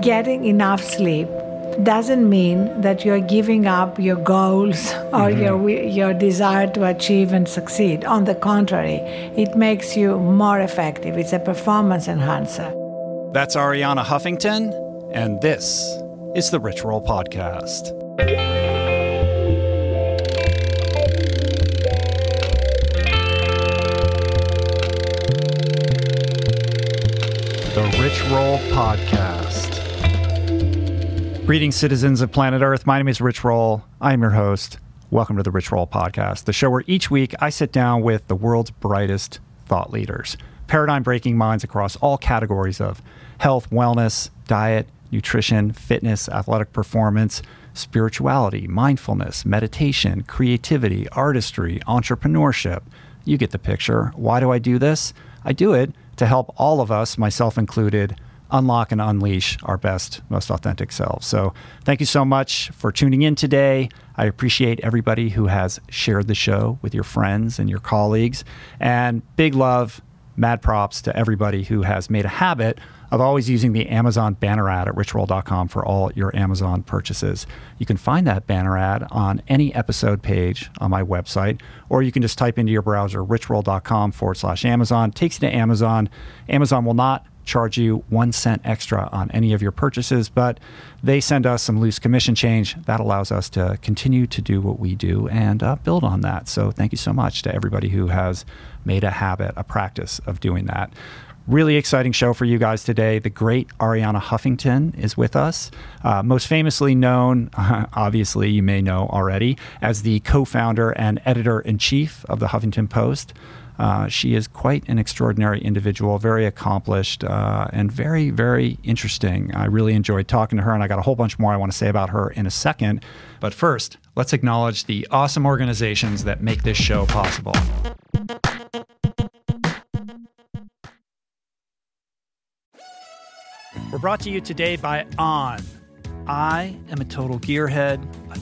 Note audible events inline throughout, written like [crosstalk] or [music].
getting enough sleep doesn't mean that you're giving up your goals or mm-hmm. your your desire to achieve and succeed. On the contrary, it makes you more effective. It's a performance enhancer. That's Arianna Huffington, and this is the Rich Roll Podcast. The Rich Roll Podcast. Greetings, citizens of planet Earth. My name is Rich Roll. I am your host. Welcome to the Rich Roll Podcast, the show where each week I sit down with the world's brightest thought leaders, paradigm breaking minds across all categories of health, wellness, diet, nutrition, fitness, athletic performance, spirituality, mindfulness, meditation, creativity, artistry, entrepreneurship. You get the picture. Why do I do this? I do it to help all of us, myself included, unlock and unleash our best, most authentic selves. So, thank you so much for tuning in today. I appreciate everybody who has shared the show with your friends and your colleagues. And big love, mad props to everybody who has made a habit of always using the Amazon banner ad at richroll.com for all your Amazon purchases. You can find that banner ad on any episode page on my website, or you can just type into your browser richroll.com forward slash Amazon. Takes you to Amazon. Amazon will not charge you one cent extra on any of your purchases, but they send us some loose commission change. That allows us to continue to do what we do and uh, build on that. So, thank you so much to everybody who has made a habit, a practice of doing that. Really exciting show for you guys today. The great Arianna Huffington is with us, uh, most famously known, [laughs] obviously, you may know already, as the co founder and editor in chief of the Huffington Post. Uh, she is quite an extraordinary individual, very accomplished, uh, and very, very interesting. I really enjoyed talking to her, and I got a whole bunch more I want to say about her in a second. But first, let's acknowledge the awesome organizations that make this show possible. We're brought to you today by On. I am a total gearhead.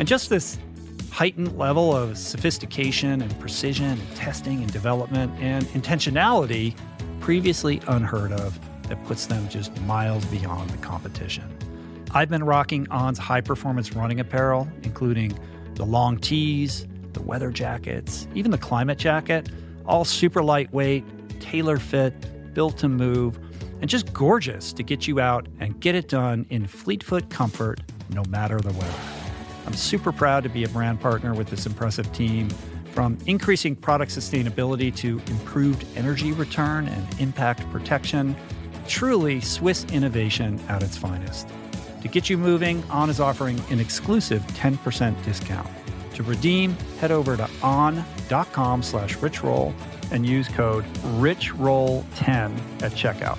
and just this heightened level of sophistication and precision and testing and development and intentionality previously unheard of that puts them just miles beyond the competition. I've been rocking On's high performance running apparel, including the long tees, the weather jackets, even the climate jacket, all super lightweight, tailor fit, built to move and just gorgeous to get you out and get it done in fleet-foot comfort no matter the weather. I'm super proud to be a brand partner with this impressive team. From increasing product sustainability to improved energy return and impact protection, truly Swiss innovation at its finest. To get you moving, On is offering an exclusive 10% discount. To redeem, head over to on.com slash richroll and use code RICHROLL10 at checkout.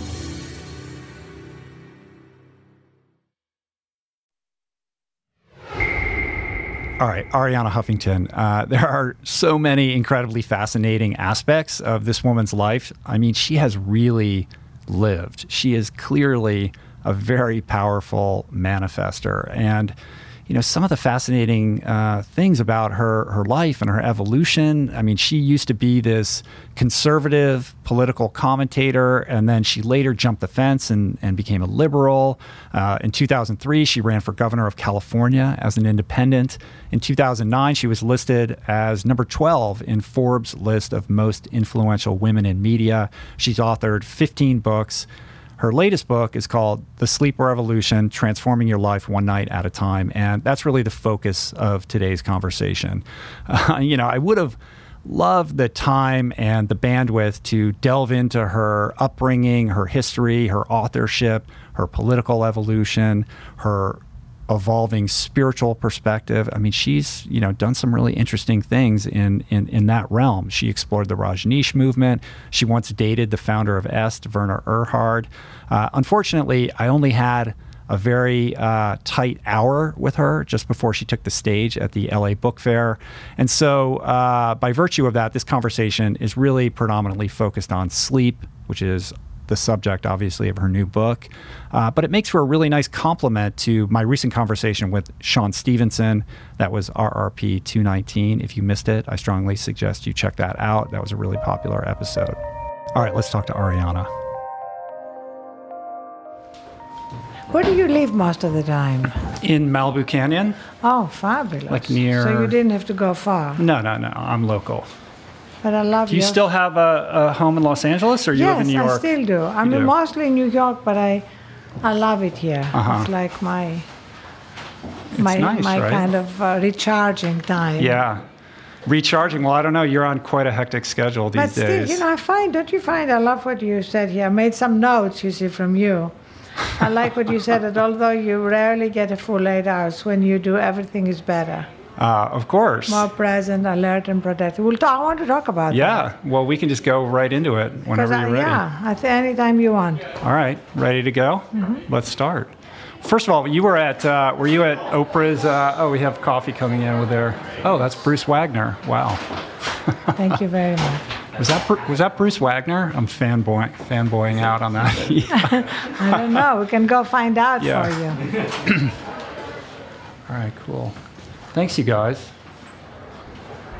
All right, Arianna Huffington. Uh, [laughs] there are so many incredibly fascinating aspects of this woman's life. I mean, she has really lived. She is clearly a very powerful manifester. And you know some of the fascinating uh, things about her her life and her evolution. I mean, she used to be this conservative political commentator, and then she later jumped the fence and, and became a liberal. Uh, in 2003, she ran for governor of California as an independent. In 2009, she was listed as number 12 in Forbes' list of most influential women in media. She's authored 15 books. Her latest book is called The Sleep Revolution Transforming Your Life One Night at a Time. And that's really the focus of today's conversation. Uh, [laughs] you know, I would have loved the time and the bandwidth to delve into her upbringing, her history, her authorship, her political evolution, her evolving spiritual perspective. I mean, she's you know done some really interesting things in in in that realm. She explored the Rajneesh movement. She once dated the founder of Est, Werner Erhard. Uh, unfortunately, I only had a very uh, tight hour with her just before she took the stage at the LA Book Fair. And so, uh, by virtue of that, this conversation is really predominantly focused on sleep, which is the subject, obviously, of her new book. Uh, but it makes for a really nice complement to my recent conversation with Shawn Stevenson. That was RRP 219. If you missed it, I strongly suggest you check that out. That was a really popular episode. All right, let's talk to Arianna. Where do you live most of the time? In Malibu Canyon? Oh, fabulous. Like near. So you didn't have to go far. No, no, no. I'm local. But I love Do you still have a, a home in Los Angeles or you yes, live in New York? I still do. I'm do. mostly in New York, but I, I love it here. Uh-huh. It's like my, my, nice, my right? kind of uh, recharging time. Yeah. Recharging. Well, I don't know. You're on quite a hectic schedule these days. But still, days. you know, I find, don't you find, I love what you said here. I made some notes, you see, from you. I like what you said, that [laughs] although you rarely get a full eight hours, when you do, everything is better. Uh, of course. More present, alert, and protected. We'll talk, I want to talk about that. yeah. Well, we can just go right into it whenever I- you're ready. Yeah, anytime you want. All right. Ready to go? Mm-hmm. Let's start. First of all, you were at, uh, were you at Oprah's? Uh, oh, we have coffee coming in with there. Oh, that's Bruce Wagner. Wow. [laughs] Thank you very much. Was that was that Bruce Wagner? I'm fanboy fanboying out on that. [laughs] I don't know. We can go find out Yeah. for you. [clears throat] All right, cool. Thanks, you guys.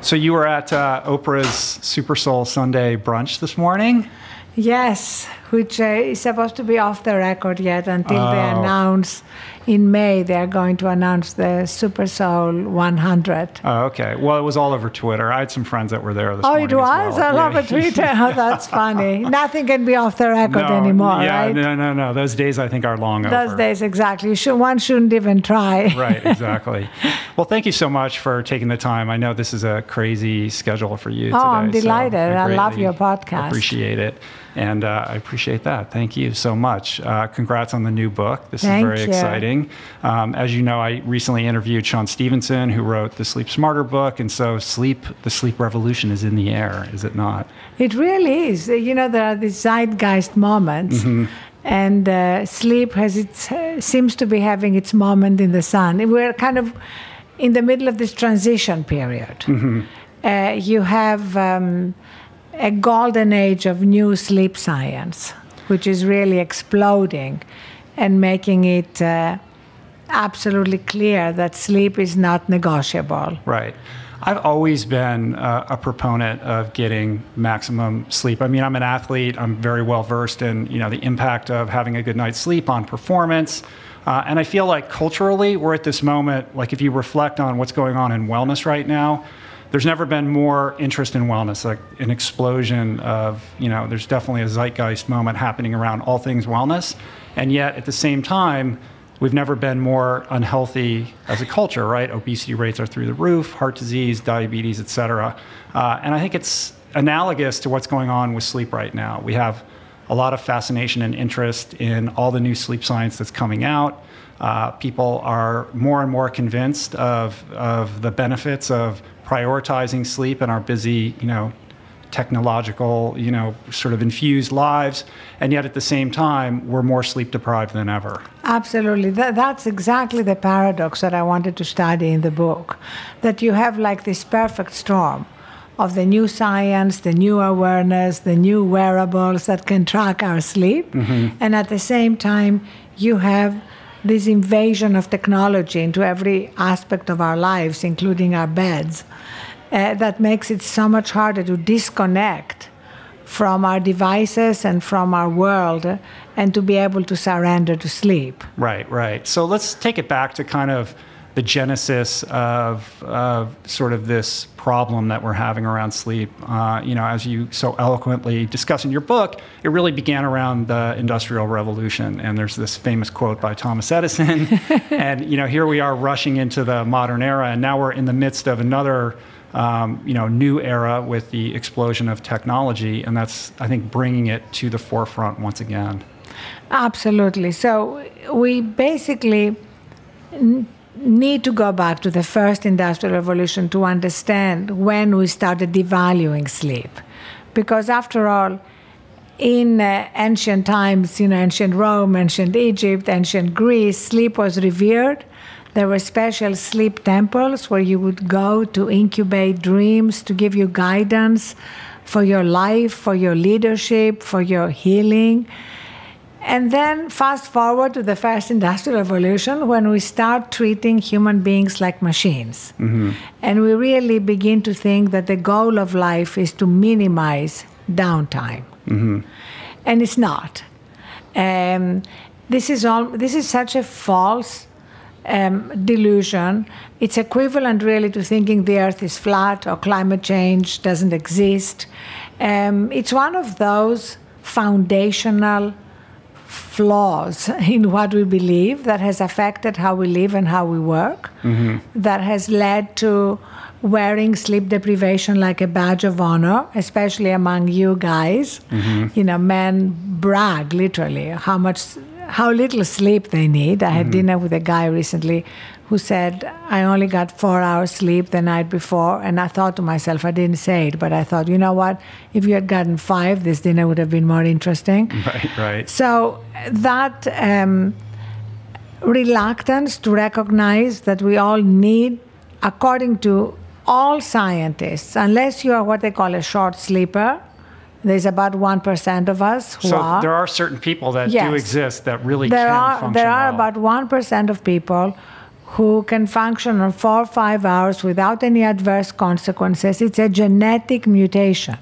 So you were at uh, Oprah's Super Soul Sunday brunch this morning. Yes, which uh, is supposed to be off the record yet until they Oh. announce in May they are going to announce the Super Soul 100. Oh, okay. Well, it was all over Twitter. I had some friends that were there this Oh, morning. it was? as well. I love Yeah. a Twitter. [laughs] Oh, that's funny. Nothing can be off the record No, anymore, yeah, right? no, no, no. Those days I think are long Those over. days, exactly. You should, one shouldn't even try. [laughs] right, exactly. well, thank you so much for taking the time. I know this is a crazy schedule for you Oh, today. I'm so delighted. I love your podcast. Appreciate it. And uh, I appreciate that. Thank you so much. Uh, congrats on the new book. This Thank is very you. exciting. Um, as you know, I recently interviewed Shawn Stevenson, who wrote the Sleep Smarter book, and so sleep, the sleep revolution is in the air, is it not? It really is. You know, there are these zeitgeist moments. Mm-hmm. And uh, sleep has its uh, seems to be having its moment in the sun. We're kind of in the middle of this transition period. Mm-hmm. Uh, you have um, a golden age of new sleep science, which is really exploding and making it uh, absolutely clear that sleep is not negotiable. Right. I've always been uh, a proponent of getting maximum sleep. I mean, I'm an athlete. I'm very well versed in you know the impact of having a good night's sleep on performance. Uh, and I feel like culturally, we're at this moment. Like if you reflect on what's going on in wellness right now, there's never been more interest in wellness, like an explosion of, you know, there's definitely a zeitgeist moment happening around all things wellness. And yet at the same time, we've never been more unhealthy as a culture, right? Obesity rates are through the roof, heart disease, diabetes, et cetera. Uh, and I think it's analogous to what's going on with sleep right now. We have a lot of fascination and interest in all the new sleep science that's coming out. Uh, people are more and more convinced of, of the benefits of prioritizing sleep in our busy, you know, technological, you know, sort of infused lives, and yet at the same time, we're more sleep deprived than ever. Absolutely. That, that's exactly the paradox that I wanted to study in the book. That you have like this perfect storm of the new science, the new awareness, the new wearables that can track our sleep, mm-hmm. and at the same time, you have this invasion of technology into every aspect of our lives, including our beds uh, that makes it so much harder to disconnect from our devices and from our world and to be able to surrender to sleep. Right, right. So let's take it back to kind of the genesis of, of sort of this problem that we're having around sleep. Uh, you know, as you so eloquently discuss in your book, it really began around the Industrial Revolution. And there's this famous quote by Thomas Edison. [laughs] and, you know, here we are rushing into the modern era, and now we're in the midst of another um, you know, new era with the explosion of technology, and that's I think bringing it to the forefront once again. Absolutely. So we basically need to go back to the first industrial revolution to understand when we started devaluing sleep, because after all. In uh, ancient times, you know, ancient Rome, ancient Egypt, ancient Greece, sleep was revered there were special sleep temples where you would go to incubate dreams, to give you guidance for your life, for your leadership, for your healing. And then fast forward to the first industrial revolution when we start treating human beings like machines. Mm-hmm. And we really begin to think that the goal of life is to minimize downtime. Mm-hmm. And it's not. Um, this is all this is such a false um, delusion. It's equivalent, really, to thinking the Earth is flat or climate change doesn't exist. Um, it's one of those foundational flaws in what we believe that has affected how we live and how we work, mm-hmm. that has led to wearing sleep deprivation like a badge of honor, especially among you guys. Mm-hmm. You know, men brag literally how much how little sleep they need. I had mm-hmm. dinner with a guy recently who said, I only got four hours sleep the night before. And I thought to myself, I didn't say it, but I thought, you know what? If you had gotten five, this dinner would have been more interesting. [laughs] Right, right. So that um, reluctance to recognize that we all need, according to all scientists, unless you are what they call a short sleeper, there's about one percent of us who so are. there are certain people that yes. do exist that really there can are, function There are well. about one percent of people who can function on four or five hours without any adverse consequences. It's a genetic mutation.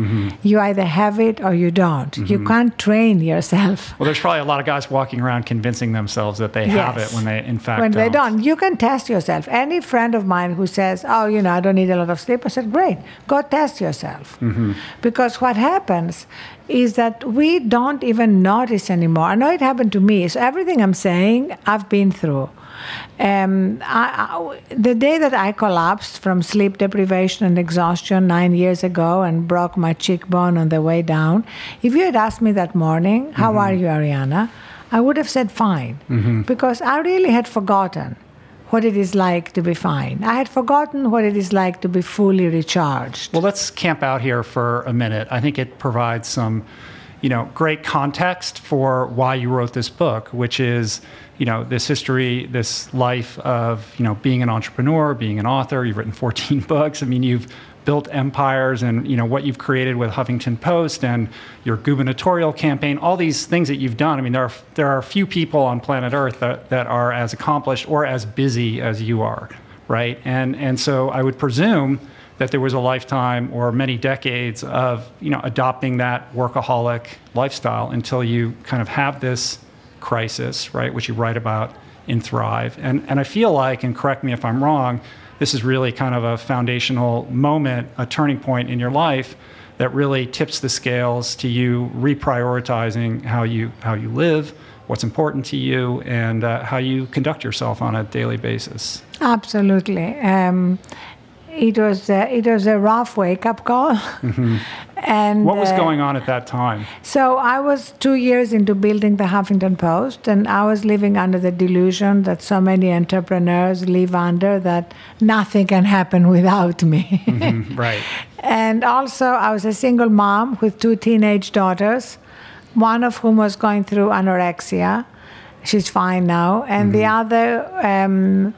Mm-hmm. You either have it or you don't. Mm-hmm. You can't train yourself. Well, there's probably a lot of guys walking around convincing themselves that they yes. have it when they, in fact, when don't. they don't. You can test yourself. Any friend of mine who says, "Oh, you know, I don't need a lot of sleep," I said, "Great, go test yourself." Mm-hmm. Because what happens is that we don't even notice anymore. I know it happened to me. So everything I'm saying, I've been through. Um, I, I, the day that I collapsed from sleep deprivation and exhaustion nine years ago and broke my cheekbone on the way down, if you had asked me that morning, How mm-hmm. are you, Arianna? I would have said fine because I really had forgotten what it is like to be fine. I had forgotten what it is like to be fully recharged. Well, let's camp out here for a minute. I think it provides some, you know, great context for why you wrote this book, which is, you know, this history, this life of, you know, being an entrepreneur, being an author. You've written 14 [laughs] books. I mean, you've built empires and you know what you've created with Huffington Post and your gubernatorial campaign, all these things that you've done. I mean, there are there are few people on planet Earth that, that are as accomplished or as busy as you are, right? And and so I would presume that there was a lifetime or many decades of you know adopting that workaholic lifestyle until you kind of have this crisis, right, which you write about in Thrive. And and I feel like, and correct me if I'm wrong this is really kind of a foundational moment, a turning point in your life that really tips the scales to you reprioritizing how you how you live, what's important to you, and uh, how you conduct yourself on a daily basis. Absolutely. Um, it was uh, it was a rough wake up call. Mm-hmm. [laughs] And what was uh, going on at that time? So I was two years into building the Huffington Post, and I was living under the delusion that so many entrepreneurs live under that nothing can happen [laughs] without me. Mm-hmm, [laughs] right. and also, I was a single mom with two teenage daughters, one of whom was going through anorexia. She's fine now, and mm-hmm. the other. Um,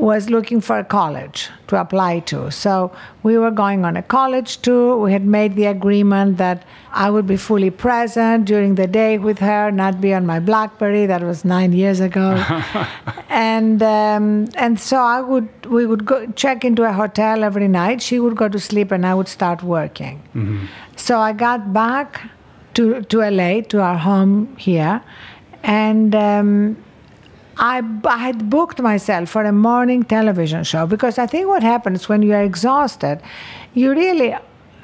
was looking for a college to apply to. So we were going on a college tour. We had made the agreement that I would be fully present during the day with her, not be on my BlackBerry. That was nine years ago. [laughs] and um, and so I would we would go check into a hotel every night. She would go to sleep, and I would start working. Mm-hmm. So I got back to to LA to our home here, and. Um, I, I had booked myself for a morning television show because I think what happens when you are exhausted, you really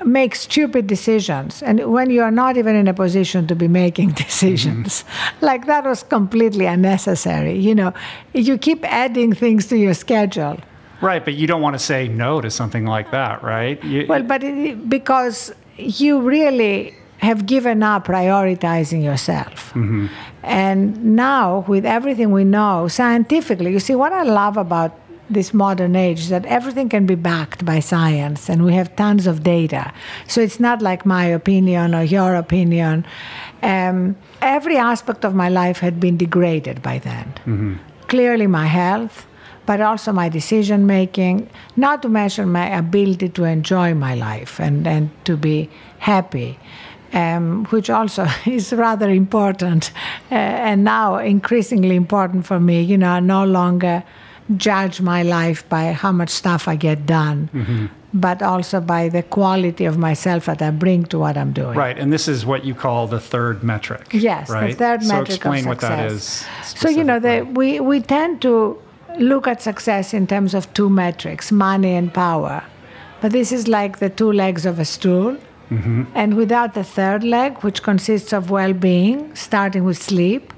make stupid decisions. And when you are not even in a position to be making [laughs] decisions mm-hmm. like that was completely unnecessary you know. You keep adding things to your schedule. Right but you don't want to say no to something like that right? You, well but it, because you really have given up prioritizing yourself. Mm-hmm. And now, with everything we know scientifically, you see, what I love about this modern age is that everything can be backed by science and we have tons of data. So it's not like my opinion or your opinion. Um, every aspect of my life had been degraded by then. Mm-hmm. Clearly, my health, but also my decision making, not to mention my ability to enjoy my life and, and to be happy um, which also [laughs] is rather important uh, and now increasingly important for me. You know, I no longer judge my life by how much stuff I get done. Mm-hmm. But also by the quality of myself that I bring to what I'm doing. Right, and this is what you call the third metric. Yes, right? the third so metric. So explain what that is. So you know, the, we we tend to look at success in terms of two metrics: money and power. But this is like the two legs of a stool. Mm-hmm. And without the third leg, which consists of well being, starting with sleep,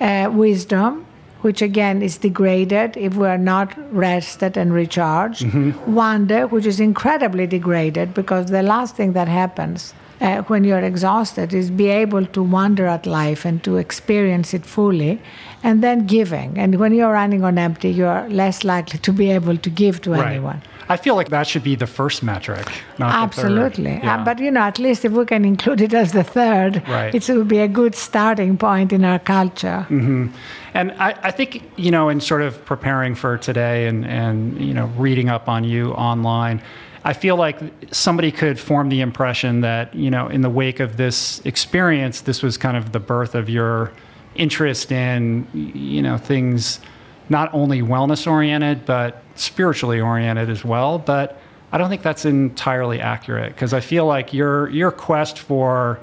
uh, wisdom, which again is degraded if we are not rested and recharged, mm-hmm. wonder, which is incredibly degraded because the last thing that happens uh, when you're exhausted is be able to wonder at life and to experience it fully and then giving and when you're running on empty you're less likely to be able to give to right. anyone I feel like that should be the first metric, not Absolutely. Uh, yeah. Uh, but, you know, at least if we can include it as the third, right. it would be a good starting point in our culture. Mm-hmm. And I, I, think, you know, in sort of preparing for today and, and, you know, reading up on you online, I feel like somebody could form the impression that, you know, in the wake of this experience, this was kind of the birth of your interest in, you know, things not only wellness oriented, but spiritually oriented as well. But I don't think that's entirely accurate because I feel like your your quest for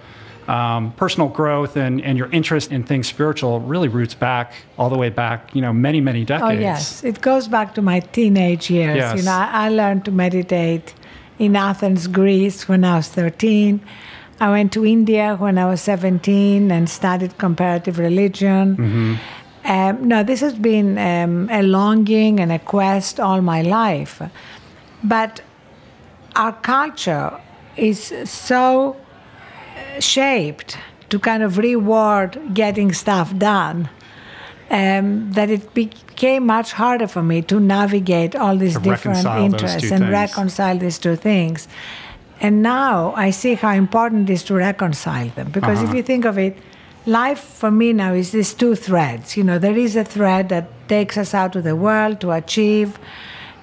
um, personal growth and, and your interest in things spiritual really roots back all the way back, you know, many, many decades. Oh, yes. It goes back to my teenage years. Yes. You know, I learned to meditate in Athens, Greece when I was 13. I went to India when I was 17 and studied comparative religion. Mm-hmm. Um, no, this has been um, a longing and a quest all my life. But our culture is so shaped to kind of reward getting stuff done. Um, that it became much harder for me to navigate all these different interests and things. reconcile these two things. And now I see how important it is to reconcile them. Because if Uh-huh. you think of it, life for me now is these two threads. You know, there is a thread that takes us out to the world to achieve,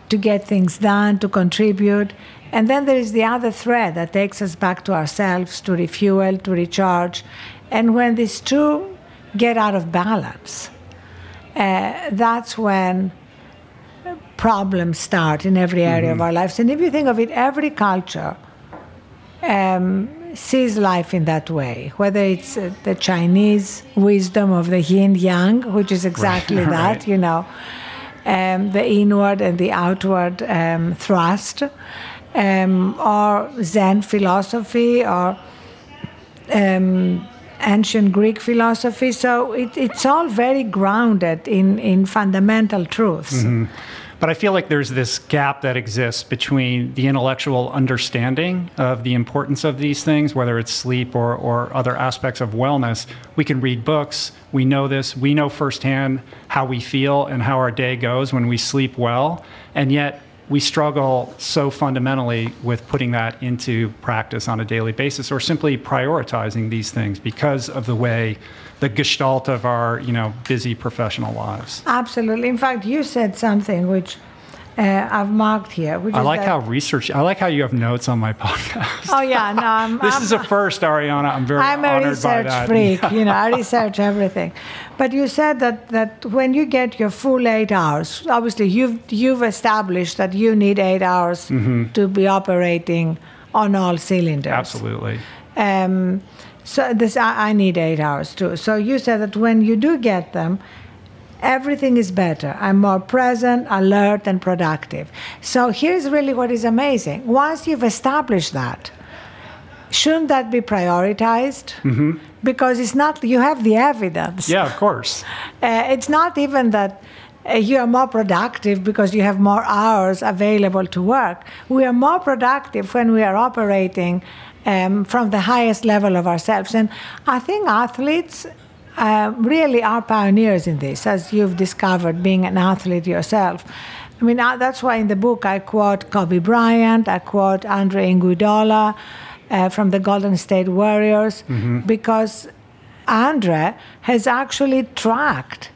to get things done, to contribute. And then there is the other thread that takes us back to ourselves, to refuel, to recharge. And when these two get out of balance, uh, that's when problems start in every area of our lives. And if you think of it, every culture um, sees life in that way, whether it's uh, the Chinese wisdom of the yin yang, which is exactly Right, [laughs] that, right. you know, um, the inward and the outward um, thrust, um, or Zen philosophy, or um, ancient Greek philosophy. So it, it's all very grounded in, in fundamental truths. But I feel like there's this gap that exists between the intellectual understanding of the importance of these things, whether it's sleep or, or other aspects of wellness. We can read books, we know this, we know firsthand how we feel and how our day goes when we sleep well. And yet, we struggle so fundamentally with putting that into practice on a daily basis or simply prioritizing these things because of the way the gestalt of our you know busy professional lives Absolutely. In fact, you said something which uh, I've marked here. I like how research. I like how you have notes on my [laughs] podcast. Oh yeah, no, I'm. [laughs] this I'm, is a first, Arianna. I'm very I'm a honored by research [laughs] freak. You know, I research everything. But you said that that when you get your full eight hours, obviously you've you've established that you need eight hours to be operating on all cylinders. Mm-hmm. Absolutely. Um, so this I, I need eight hours too. So you said that when you do get them, everything is better. I'm more present, alert, and productive. So here's really what is amazing. Once you've established that, shouldn't that be prioritized? Mm-hmm. Because it's not. You have the evidence. Yeah, of course. [laughs] Uh, it's not even that uh, you are more productive because you have more hours available to work. We are more productive when we are operating um, from the highest level of ourselves. And I think athletes uh, really are pioneers in this, as you've discovered being an athlete yourself. I mean, uh, that's why in the book I quote Kobe Bryant, I quote Andre Iguodala uh, from the Golden State Warriors, because Andre has actually tracked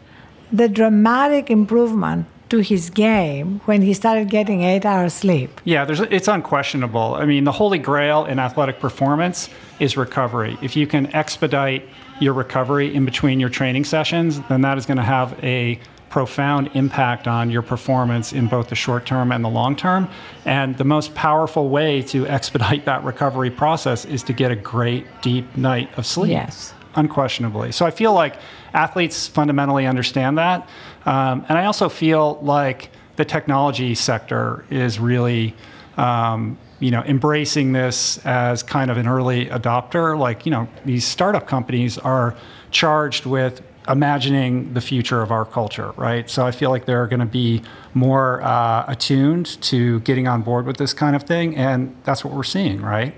the dramatic improvement to his game when he started getting eight hours sleep. Yeah, there's, it's unquestionable. I mean, the holy grail in athletic performance is recovery. If you can expedite your recovery in between your training sessions, then that is going to have a profound impact on your performance in both the short term and the long term. And the most powerful way to expedite that recovery process is to get a great deep night of sleep. Yes. Unquestionably. So I feel like athletes fundamentally understand that. Um, and I also feel like the technology sector is really, um, you know, embracing this as kind of an early adopter. Like, you know, these startup companies are charged with imagining the future of our culture, right? So I feel like they're going to be more uh, attuned to getting on board with this kind of thing. And that's what we're seeing, right?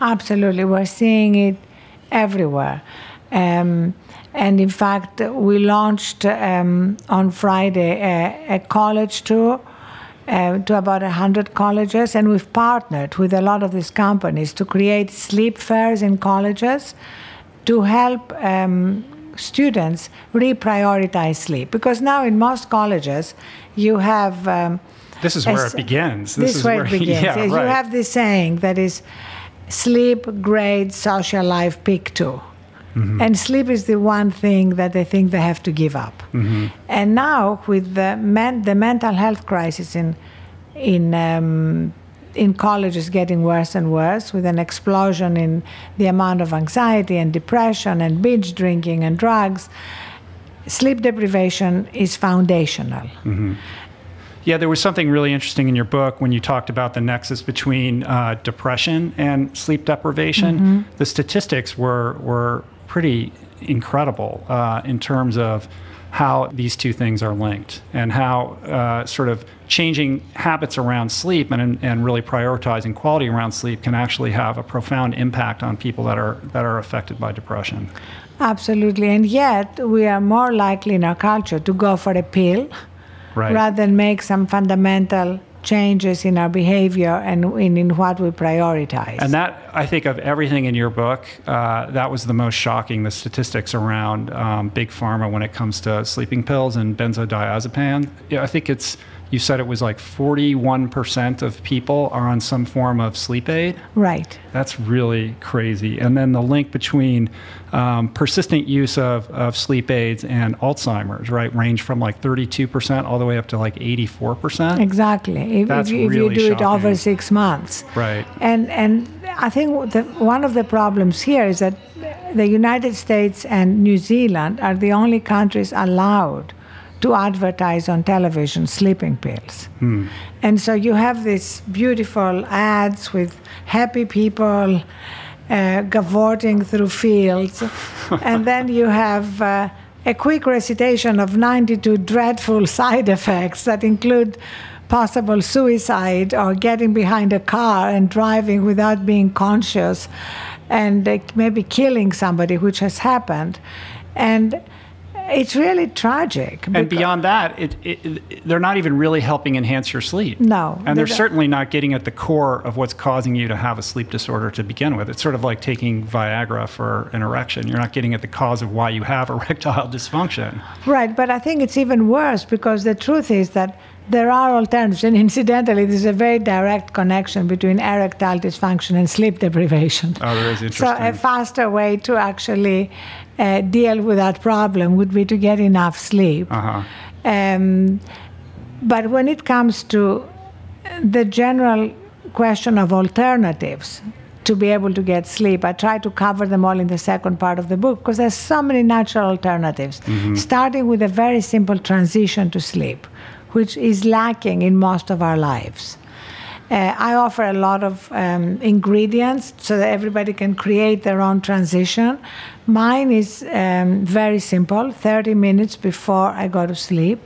Absolutely. We're seeing it everywhere. Um, and in fact, we launched um, on Friday a, a college tour uh, to about 100 colleges, and we've partnered with a lot of these companies to create sleep fairs in colleges to help um, students reprioritize sleep. Because now in most colleges, you have. Um, This is where as- it begins. This, is where, it [laughs] begins. Yeah, right. You have this saying that is sleep, grade, social life, pick 2 And sleep is the one thing that they think they have to give up. And now, with the, men, the mental health crisis in, in, um, in colleges getting worse and worse, with an explosion in the amount of anxiety and depression and binge drinking and drugs, sleep deprivation is foundational. Yeah, there was something really interesting in your book when you talked about the nexus between uh, depression and sleep deprivation. Mm-hmm. The statistics were were pretty incredible uh, in terms of how these two things are linked and how uh, sort of changing habits around sleep and, and really prioritizing quality around sleep can actually have a profound impact on people that are that are affected by depression. Absolutely, and yet we are more likely in our culture to go for a pill right. rather than make some fundamental changes in our behavior and in, in what we prioritize. And that, I think, of everything in your book, uh, that was the most shocking the statistics around um, big pharma when it comes to sleeping pills and benzodiazepine. I think it's you said it was like 41% of people are on some form of sleep aid. Right. That's really crazy. And then the link between um, persistent use of, of sleep aids and Alzheimer's, right, range from like 32% all the way up to like 84%. Exactly. If, That's if, you, if you do it over six months. Right. And, and I think the, one of the problems here is that the United States and New Zealand are the only countries allowed to advertise on television sleeping pills. And so you have these beautiful ads with happy people uh, cavorting through fields, [laughs] and then you have uh, a quick recitation of 92 dreadful [laughs] side effects that include possible suicide or getting behind a car and driving without being conscious and maybe killing somebody, which has happened. And it's really tragic. And beyond that, it, it, they're not even really helping enhance your sleep. No, And they're they don't. certainly not getting at the core of what's causing you to have a sleep disorder to begin with. It's sort of like taking Viagra for an erection. You're not getting at the cause of why you have [laughs] erectile dysfunction. Right, but I think it's even worse because the truth is that there are alternatives. And incidentally, there's a very direct connection between erectile dysfunction and sleep deprivation. Oh, there is So, a faster way to actually uh, deal with that problem would be to get enough sleep. Uh-huh. Um, but when it comes to the general question of alternatives to be able to get sleep, I try to cover them all in the second part of the book because there's so many natural alternatives, starting with a very simple transition to sleep, which is lacking in most of our lives. Uh, I offer a lot of um, ingredients so that everybody can create their own transition. Mine is um, very simple 30 minutes before I go to sleep.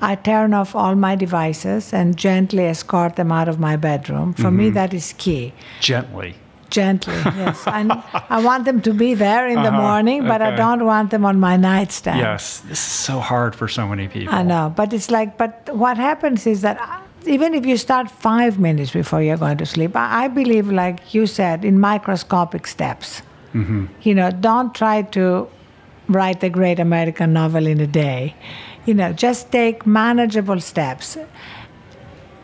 I turn off all my devices and gently escort them out of my bedroom. For me, that is key. Gently. Gently, yes. I, [laughs] I want them to be there in the Uh-huh, morning, but I don't want them on my nightstand. Yes. This is so hard for so many people. I know, but it's like, but what happens is that even if you start five minutes before you're going to sleep, I, I believe, like you said, in microscopic steps. You know, don't try to write the great American novel in a day. You know, just take manageable steps.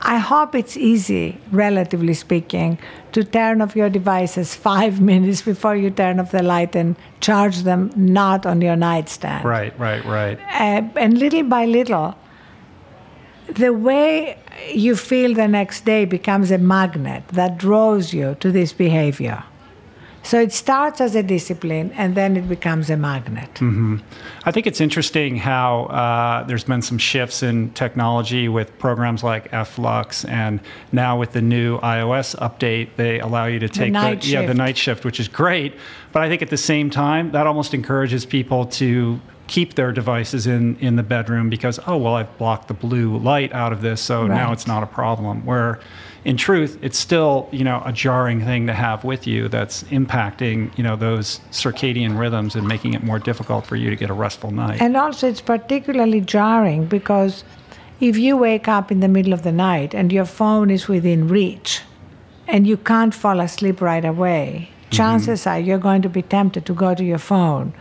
I hope it's easy, relatively speaking, to turn off your devices [laughs] five minutes before you turn off the light and charge them not on your nightstand. Right, right, right. Uh, and little by little, the way you feel the next day becomes a magnet that draws you to this behavior. So it starts as a discipline and then it becomes a magnet. I think it's interesting how uh, there's been some shifts in technology with programs like Flux, and now with the new iOS update, they allow you to take night yeah the night shift, which is great. But I think at the same time, that almost encourages people to keep their devices in in the bedroom because oh well I've blocked the blue light out of this, so now it's not a problem. Where in truth, it's still you know a jarring thing to have with you that's impacting you know those circadian rhythms and making it more difficult for you to get a restful night. And also, it's particularly jarring because if you wake up in the middle of the night and your phone is within reach and you can't fall asleep right away, mm-hmm. chances are you're going to be tempted to go to your phone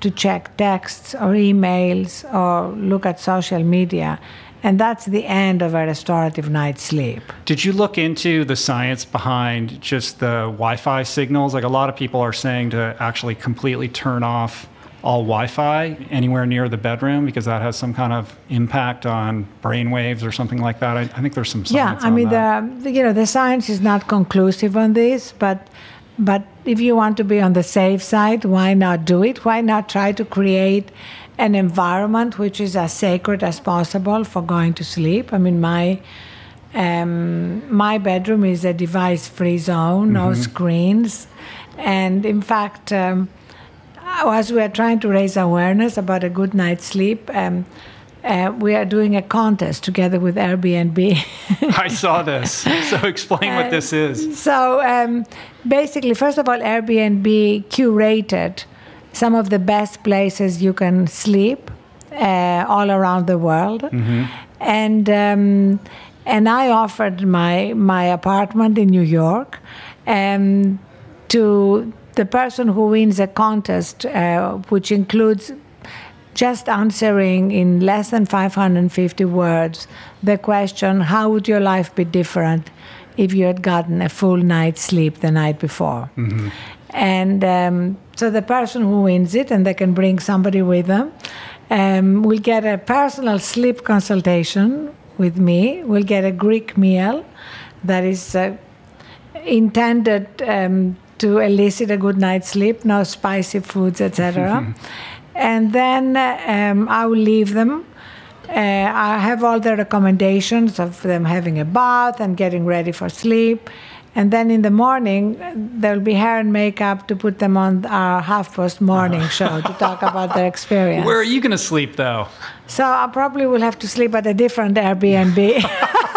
to check texts or emails or look at social media. And that's the end of a restorative night's sleep. Did you look into the science behind just the Wi-Fi signals? Like a lot of people are saying to actually completely turn off all Wi-Fi anywhere near the bedroom because that has some kind of impact on brain waves or something like that. I, I think there's some Yeah, I mean, that. the, you know, the science is not conclusive on this, but but if you want to be on the safe side, why not do it? Why not try to create an environment which is as sacred as possible for going to sleep? I mean, my um, my bedroom is a device-free zone, no screens, and in fact. Um, as we are trying to raise awareness about a good night's sleep, um, uh, we are doing a contest together with Airbnb. [laughs] I saw this. So explain what this is. So um, basically, first of all, Airbnb curated some of the best places you can sleep uh, all around the world, Mm-hmm. and um, and I offered my my apartment in New York um, to the person who wins a contest, uh, which includes just answering in less than 550 words the question how would your life be different if you had gotten a full night's sleep the night before? And um, so the person who wins it and they can bring somebody with them um, will get a personal sleep consultation with me will get a greek meal that is uh, intended um, to elicit a good night's sleep, no spicy foods, etc. and then um, I will leave them. Uh, I have all the recommendations of them having a bath and getting ready for sleep. And then in the morning, there will be hair and makeup to put them on our HuffPost morning show to talk about their experience. Where are you going to sleep, though? So I probably will have to sleep at a different Airbnb. [laughs]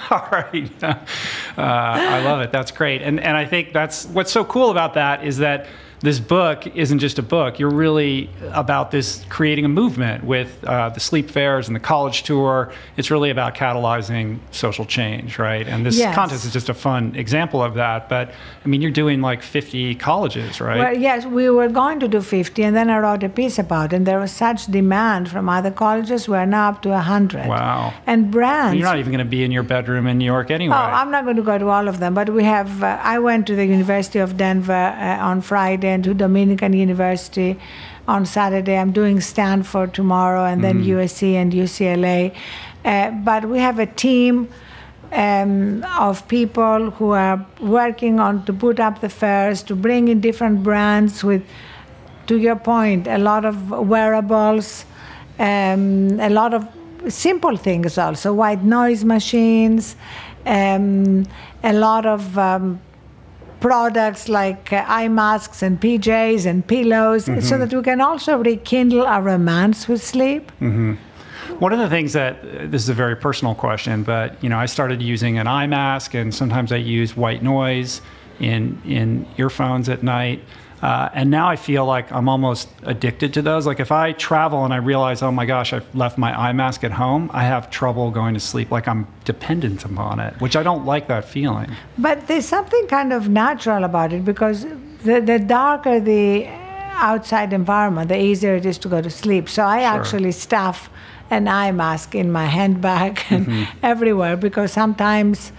[laughs] All right. [laughs] Uh, I love it. That's great. And, and I think that's what's so cool about that is that this book isn't just a book. You're really about this creating a movement with uh, the sleep fairs and the college tour. It's really about catalyzing social change, right? And this Yes. contest is just a fun example of that. But I mean, you're doing like 50 colleges, right? Well, yes, we were going to do 50, and then I wrote a piece about it. And there was such demand from other colleges, we're now up to 100. Wow. And brands. You're not even going to be in your bedroom in New York anyway. Oh, I'm not going to go to all of them, but we have. Uh, I went to the University of Denver uh, on Friday and to Dominican University on Saturday. I'm doing Stanford tomorrow and then USC and UCLA. Uh, but we have a team um, of people who are working on to put up the fairs, to bring in different brands with, to your point, a lot of wearables, um, a lot of simple things also, white noise machines, um, a lot of um, products like uh, eye masks and PJs and pillows, so that we can also rekindle our romance with sleep. One of the things that uh, this is a very personal question, but you know, I started using an eye mask, and sometimes I use white noise in in earphones at night. Uh, and now I feel like I'm almost addicted to those. Like if I travel and I realize, oh my gosh, I've left my eye mask at home, I have trouble going to sleep. Like I'm dependent upon it, which I don't like that feeling. But there's something kind of natural about it because the, the darker the outside environment, the easier it is to go to sleep. So I actually stuff an eye mask in my [laughs] handbag and everywhere because sometimes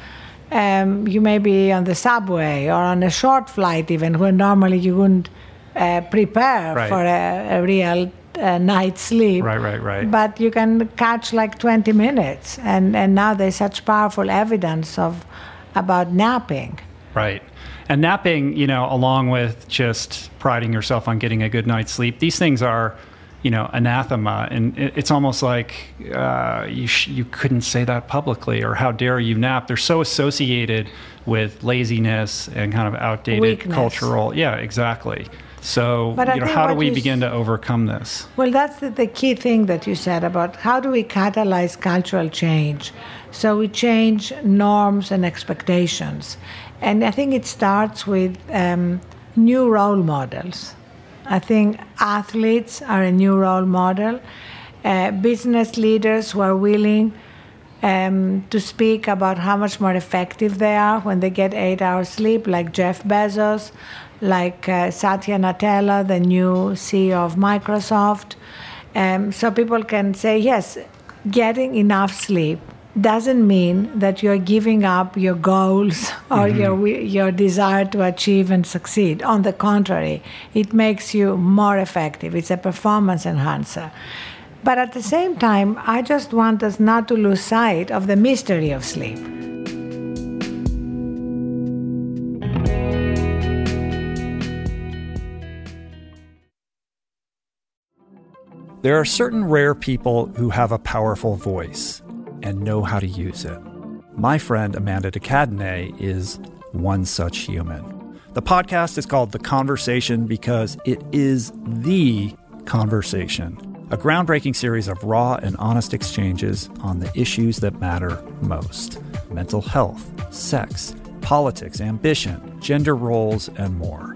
um, you may be on the subway or on a short flight, even where normally you wouldn't uh, prepare Right. for a, a real uh, night's sleep. Right, right, right. But you can catch like 20 minutes, and, and now there's such powerful evidence of about napping. Right. And napping, you know, along with just priding yourself on getting a good night's sleep, these things are, you know, anathema. And it's almost like uh, you, sh- you couldn't say that publicly or how dare you nap. They're so associated with laziness and kind of outdated Weakness. cultural. Yeah, exactly. So, you know, how do we begin to overcome this? Well, that's the, the key thing that you said about how do we catalyze cultural change. So we change norms and expectations. And I think it starts with um, new role models. I think athletes are a new role model. Uh, business leaders who are willing um, to speak about how much more effective they are when they get eight hours sleep, like Jeff Bezos, like uh, Satya Nadella, the new CEO of Microsoft. Um, so people can say, yes, getting enough sleep doesn't mean that you're giving up your goals [laughs] or mm-hmm. your your desire to achieve and succeed. On the contrary, it makes you more effective. It's a performance enhancer. But at the same time, I just want us not to lose sight of the mystery of sleep. There are certain rare people who have a powerful voice and know how to use it. My friend Amanda de Cadenet is one such human. The podcast is called The Conversation because it is the conversation, a groundbreaking series of raw and honest exchanges on the issues that matter most mental health, sex, politics, ambition, gender roles, and more.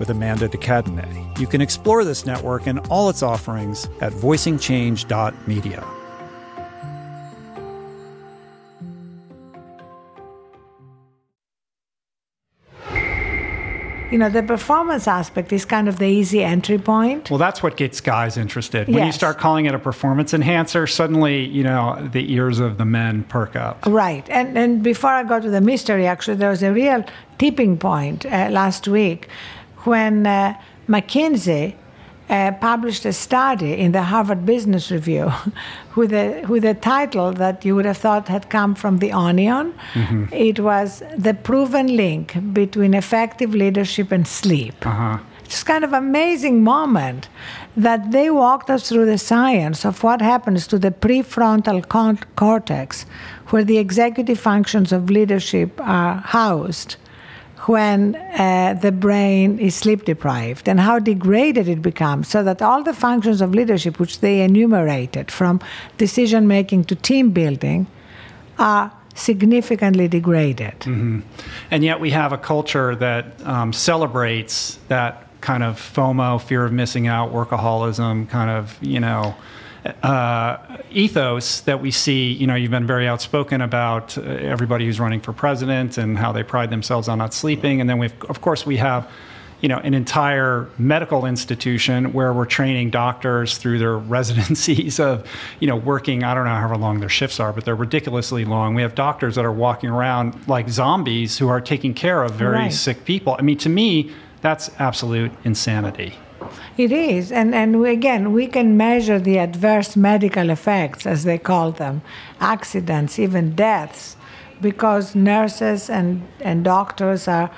with Amanda de Cadenet. You can explore this network and all its offerings at voicingchange.media. you know, the performance aspect is kind of the easy entry point. Well, that's what gets guys interested. When Yes. you start calling it a performance enhancer, suddenly, you know, the ears of the men perk up. Right. And, and before I go to the mystery, actually, there was a real tipping point uh, last week when uh, McKinsey uh, published a study in the Harvard Business Review [laughs] with a, with a title that you would have thought had come from The Onion. It was The Proven Link Between Effective Leadership and Sleep. Uh-huh. It's kind of amazing moment that they walked us through the science of what happens to the prefrontal cortex, where the executive functions of leadership are housed when uh, the brain is sleep deprived, and how degraded it becomes, so that all the functions of leadership, which they enumerated from decision making to team building, are significantly degraded. And yet we have a culture that um, celebrates that kind of FOMO, fear of missing out, workaholism, kind of, you know, uh, ethos that we see. You know, you've been very outspoken about uh, everybody who's running for president and how they pride themselves on not sleeping. And then we've, of course, we have you know, an entire medical institution where we're training doctors through their [laughs] residencies of, you know, working, I don't know however long their shifts are, but they're ridiculously long. We have doctors that are walking around like zombies who are taking care of very Right. sick people. I mean, to me, that's absolute insanity. It is, and and we, again, we can measure the adverse medical effects, as they call them, accidents, even deaths, because nurses and and doctors are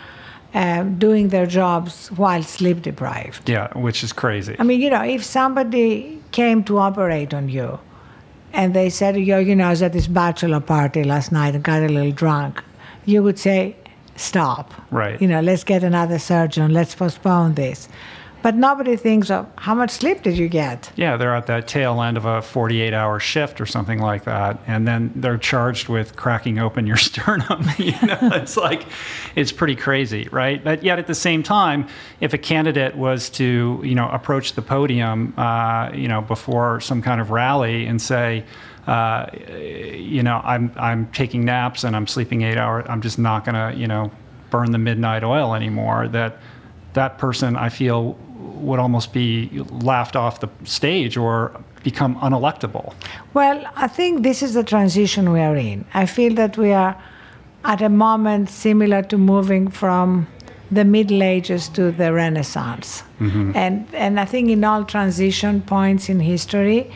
uh, doing their jobs while sleep deprived. Yeah, which is crazy. I mean, you know, if somebody came to operate on you, and they said, "Yo, you know, I was at this bachelor party last night and got a little drunk," you would say, "Stop." Right. You know, let's get another surgeon. Let's postpone this. But nobody thinks of how much sleep did you get? Yeah, they're at that tail end of a 48 hour shift or something like that. And then they're charged with cracking open your [laughs] sternum. [laughs] you know, it's like, it's pretty crazy, right? But yet at the same time, if a candidate was to, you know, approach the podium, uh, you know, before some kind of rally and say, uh, you know, I'm, I'm taking naps and I'm sleeping eight hours, I'm just not going to, you know, burn the midnight oil anymore, that that person, I feel, would almost be laughed off the stage or become unelectable. Well, I think this is the transition we are in. I feel that we are at a moment similar to moving from the Middle Ages to the Renaissance. Mm-hmm. And, and I think in all transition points in history,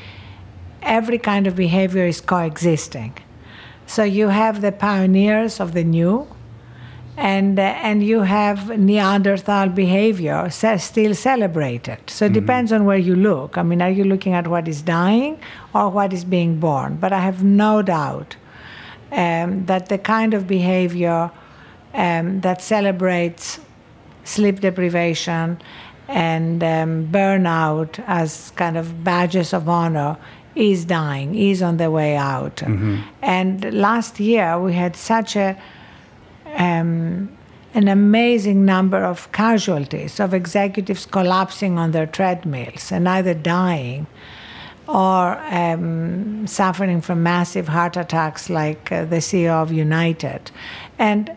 every kind of behavior is coexisting. So you have the pioneers of the new, and uh, and you have Neanderthal behavior still celebrated. So it depends on where you look. I mean, are you looking at what is dying or what is being born? But I have no doubt um, that the kind of behavior um, that celebrates sleep deprivation and um, burnout as kind of badges of honor is dying, is on the way out. And last year we had such a um, an amazing number of casualties of executives collapsing on their treadmills and either dying or um, suffering from massive heart attacks, like uh, the CEO of United. And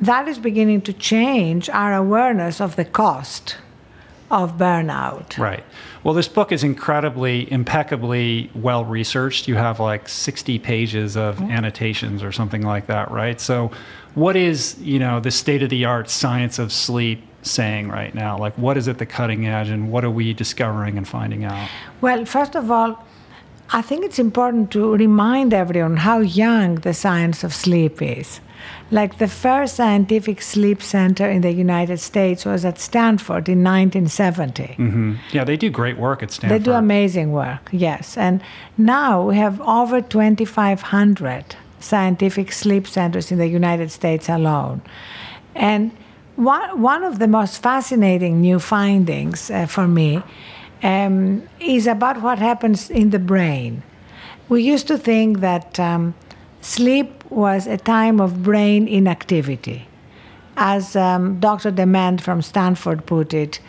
that is beginning to change our awareness of the cost of burnout. Right. Well, this book is incredibly, impeccably well researched. You have like 60 pages of mm-hmm. annotations or something like that, right? So, what is, you know, the state of the art science of sleep saying right now? Like, what is at the cutting edge and what are we discovering and finding out? Well, first of all, I think it's important to remind everyone how young the science of sleep is. Like the first scientific sleep center in the United States was at Stanford in 1970. hmm Yeah, they do great work at Stanford. They do amazing work, yes. And now we have over 2,500 scientific sleep centers in the United States alone. And one, one of the most fascinating new findings uh, for me um, is about what happens in the brain. We used to think that um, sleep was a time of brain inactivity. As um, Dr. Dement from Stanford put it,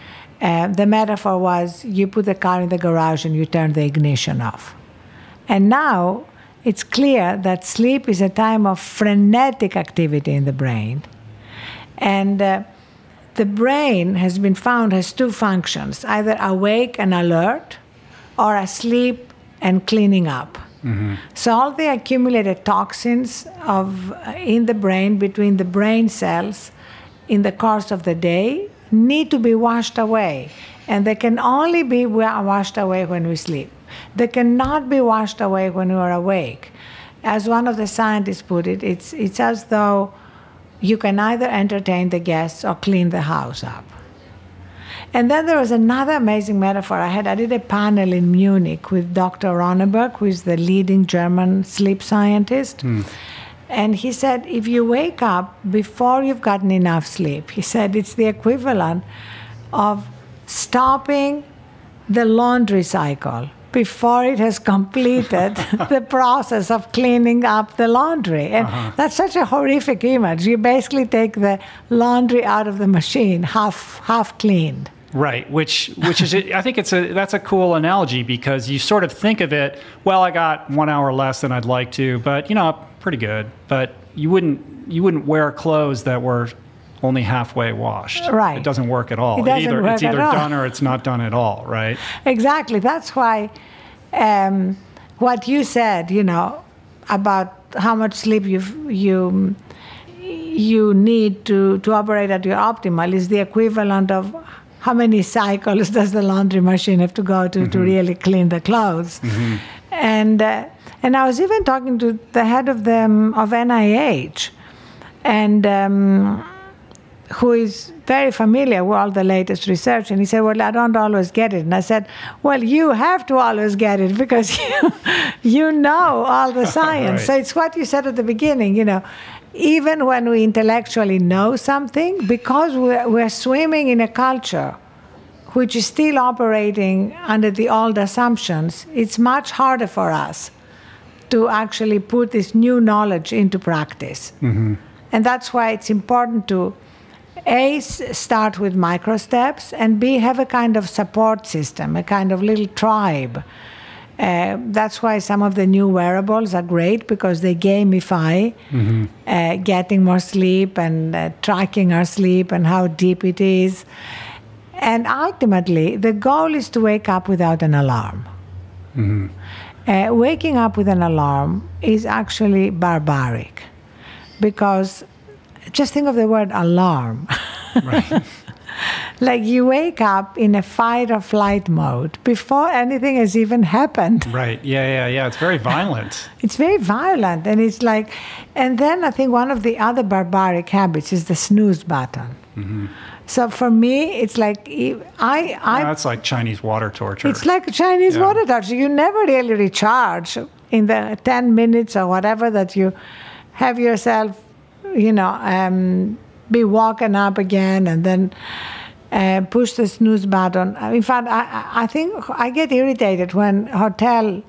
uh, the metaphor was you put the car in the garage and you turn the ignition off. And now it's clear that sleep is a time of frenetic activity in the brain. And uh, the brain has been found has two functions either awake and alert, or asleep and cleaning up. Mm-hmm. So all the accumulated toxins of uh, in the brain between the brain cells in the course of the day need to be washed away, and they can only be washed away when we sleep. They cannot be washed away when we are awake. As one of the scientists put it, it's it's as though you can either entertain the guests or clean the house up. And then there was another amazing metaphor I had. I did a panel in Munich with Dr. Roenneberg, who is the leading German sleep scientist. Hmm. And he said, if you wake up before you've gotten enough sleep, he said it's the equivalent of stopping the laundry cycle before it has completed [laughs] the process of cleaning up the laundry. And uh-huh. that's such a horrific image. You basically take the laundry out of the machine half half cleaned. Right, which which is I think it's a that's a cool analogy because you sort of think of it. Well, I got one hour less than I'd like to, but you know, pretty good. But you wouldn't you wouldn't wear clothes that were only halfway washed. Right. It doesn't work at all. It doesn't either work it's at either all. done or it's not done at all. Right. Exactly. That's why um, what you said, you know, about how much sleep you you you need to to operate at your optimal is the equivalent of how many cycles [laughs] does the laundry machine have to go to to really clean the clothes. And uh, and I was even talking to the head of the of NIH, and. Um, who is very familiar with all the latest research. And he said, Well, I don't always get it. And I said, Well, you have to always get it because [laughs] you, you know all the [laughs] science. Right. So it's what you said at the beginning, you know. Even when we intellectually know something, because we're, we're swimming in a culture which is still operating under the old assumptions, it's much harder for us to actually put this new knowledge into practice. Mm-hmm. And that's why it's important to a start with micro steps and b have a kind of support system a kind of little tribe. Uh, that's why some of the new wearables are great because they gamify uh, getting more sleep and uh, tracking our sleep and how deep it is. And ultimately the goal is to wake up without an alarm. Uh, waking up with an alarm is actually barbaric because just think of the word alarm. Right. [laughs] like you wake up in a fight or flight mode before anything has even happened. Right. Yeah, yeah, yeah. It's very violent. [laughs] It's very violent. And it's like, and then I think one of the other barbaric habits is the snooze button. Mm-hmm. So for me, it's like I, I. That's like Chinese water torture. It's like Chinese Yeah. water torture. You never really recharge in the 10 minutes or whatever that you have yourself, you know, um, be woken up again and then uh, push the snooze button. In fact, I, I- think I get irritated when hotel.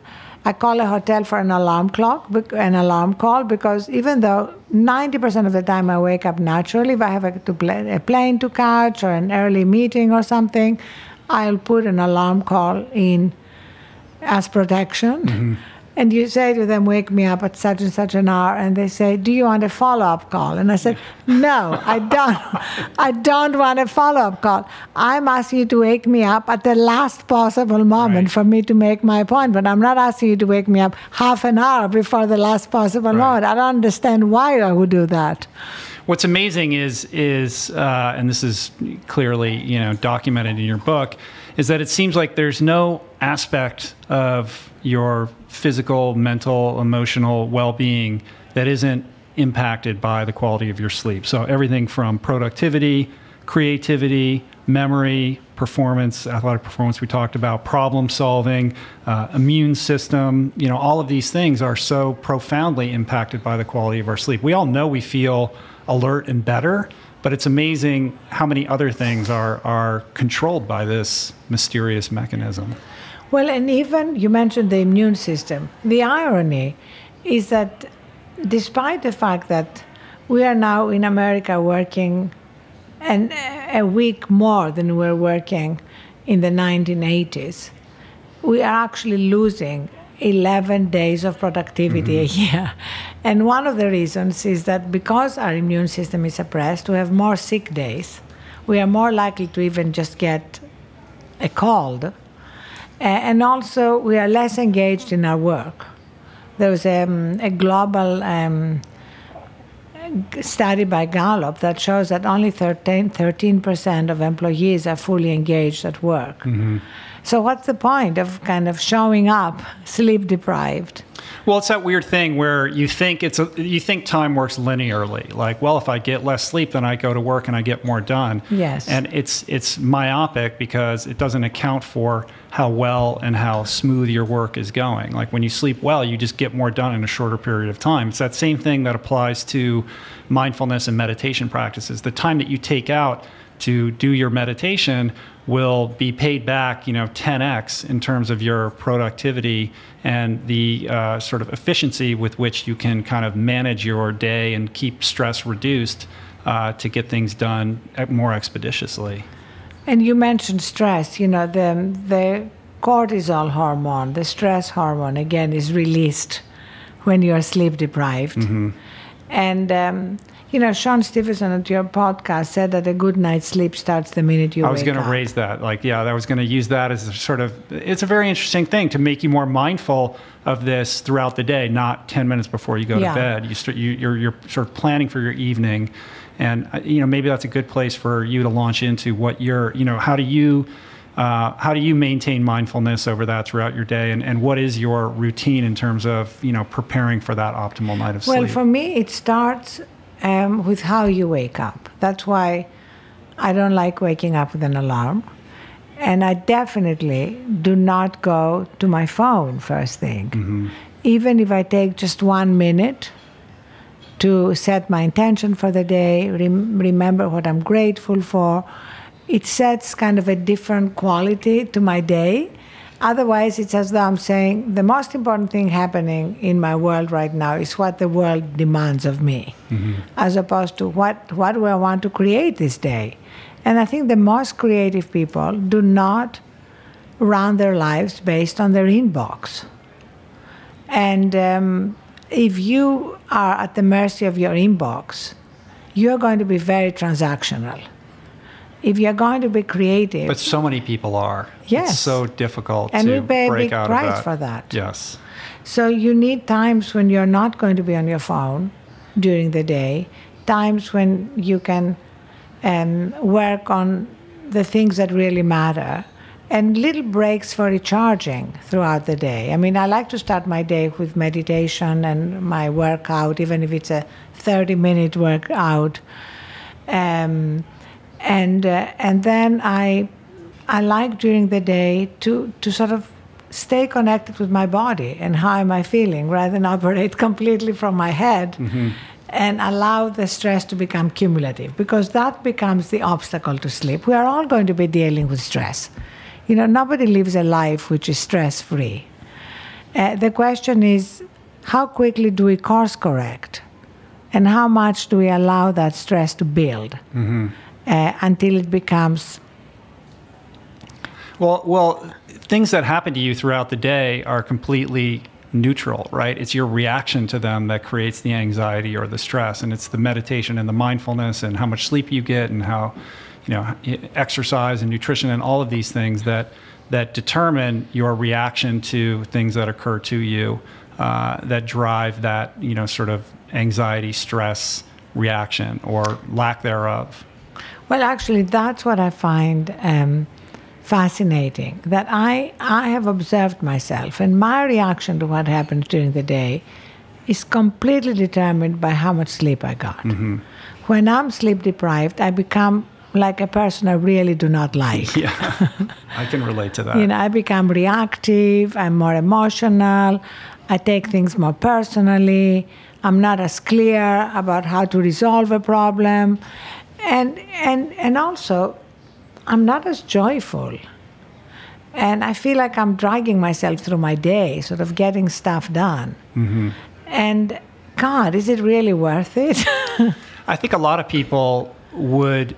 I call a hotel for an alarm clock, an alarm call, because even though 90% of the time I wake up naturally, if I have a, a plane to catch or an early meeting or something, I'll put an alarm call in as protection. And you say to them, wake me up at such and such an hour, and they say, do you want a follow-up call? And I said, no, I don't. I don't want a follow-up call. I'm asking you to wake me up at the last possible moment Right. for me to make my appointment. I'm not asking you to wake me up half an hour before the last possible Right. moment. I don't understand why I would do that. What's amazing is is uh, and this is clearly you know documented in your book is that it seems like there's no aspect of your physical, mental, emotional well-being that isn't impacted by the quality of your sleep. So everything from productivity, creativity, memory, performance, athletic performance we talked about, problem solving, uh, immune system, you know, all of these things are so profoundly impacted by the quality of our sleep. We all know we feel alert and better, but it's amazing how many other things are are controlled by this mysterious mechanism. Well, and even you mentioned the immune system. The irony is that despite the fact that we are now in America working an, uh, a week more than we were working in the 1980s, we are actually losing 11 days of productivity a mm-hmm. year. [laughs] And one of the reasons is that because our immune system is suppressed, we have more sick days. We are more likely to even just get a cold. And also, we are less engaged in our work. There was um, a global um, study by Gallup that shows that only 13, 13% of employees are fully engaged at work. So, what's the point of kind of showing up sleep deprived? Well, it's that weird thing where you think it's a, you think time works linearly. Like, well, if I get less sleep, then I go to work and I get more done. Yes. And it's it's myopic because it doesn't account for how well and how smooth your work is going. Like when you sleep well, you just get more done in a shorter period of time. It's that same thing that applies to mindfulness and meditation practices. The time that you take out to do your meditation will be paid back, you know, 10x in terms of your productivity and the uh, sort of efficiency with which you can kind of manage your day and keep stress reduced uh, to get things done more expeditiously. And you mentioned stress. You know, the the cortisol hormone, the stress hormone, again, is released when you are sleep deprived. And um, you know, Shawn Stevenson at your podcast said that a good night's sleep starts the minute you I was going to raise that. Like, yeah, I was going to use that as a sort of. It's a very interesting thing to make you more mindful of this throughout the day, not ten minutes before you go Yeah. to bed. You start, you, you're you're sort of planning for your evening, and uh, you know maybe that's a good place for you to launch into what you're. You know, how do you. Uh, how do you maintain mindfulness over that throughout your day, and, and what is your routine in terms of you know preparing for that optimal night of Well, sleep? Well for me, it starts um, with how you wake up. That's why I don't like waking up with an alarm. And I definitely do not go to my phone first thing. Even if I take just one minute to set my intention for the day, rem- remember what I'm grateful for, it sets kind of a different quality to my day. Otherwise, it's as though I'm saying the most important thing happening in my world right now is what the world demands of me, as opposed to what, what do I want to create this day. And I think the most creative people do not run their lives based on their inbox. And um, if you are at the mercy of your inbox, you're going to be very transactional. If you're going to be creative, but so many people are. Yes. It's so difficult And to we pay a break big out price of that. for that. Yes. so you need times when you're not going to be on your phone during the day, times when you can um, work on the things that really matter and little breaks for recharging throughout the day. I mean, I like to start my day with meditation and my workout, even if it's a 30 minute workout. Um, and, uh, and then I, I like during the day to, to sort of stay connected with my body and how am I feeling rather than operate [laughs] completely from my head. Mm-hmm and allow the stress to become cumulative because that becomes the obstacle to sleep. We are all going to be dealing with stress. You know, nobody lives a life which is stress free. Uh, the question is how quickly do we course correct? And how much do we allow that stress to build mm-hmm. uh, until it becomes. Well, well, things that happen to you throughout the day are completely neutral, right? It's your reaction to them that creates the anxiety or the stress, and it's the meditation and the mindfulness and how much sleep you get and how you know exercise and nutrition and all of these things that that determine your reaction to things that occur to you uh, that drive that you know sort of anxiety stress reaction or lack thereof well actually that's what i find um, fascinating that i i have observed myself and my reaction to what happens during the day is completely determined by how much sleep i got mm-hmm. when i'm sleep deprived i become like a person I really do not like. Yeah, I can relate to that. you know, I become reactive, I'm more emotional, I take things more personally, I'm not as clear about how to resolve a problem. And, and, and also, I'm not as joyful. And I feel like I'm dragging myself through my day, sort of getting stuff done. Mm-hmm. And God, is it really worth it? [laughs] I think a lot of people would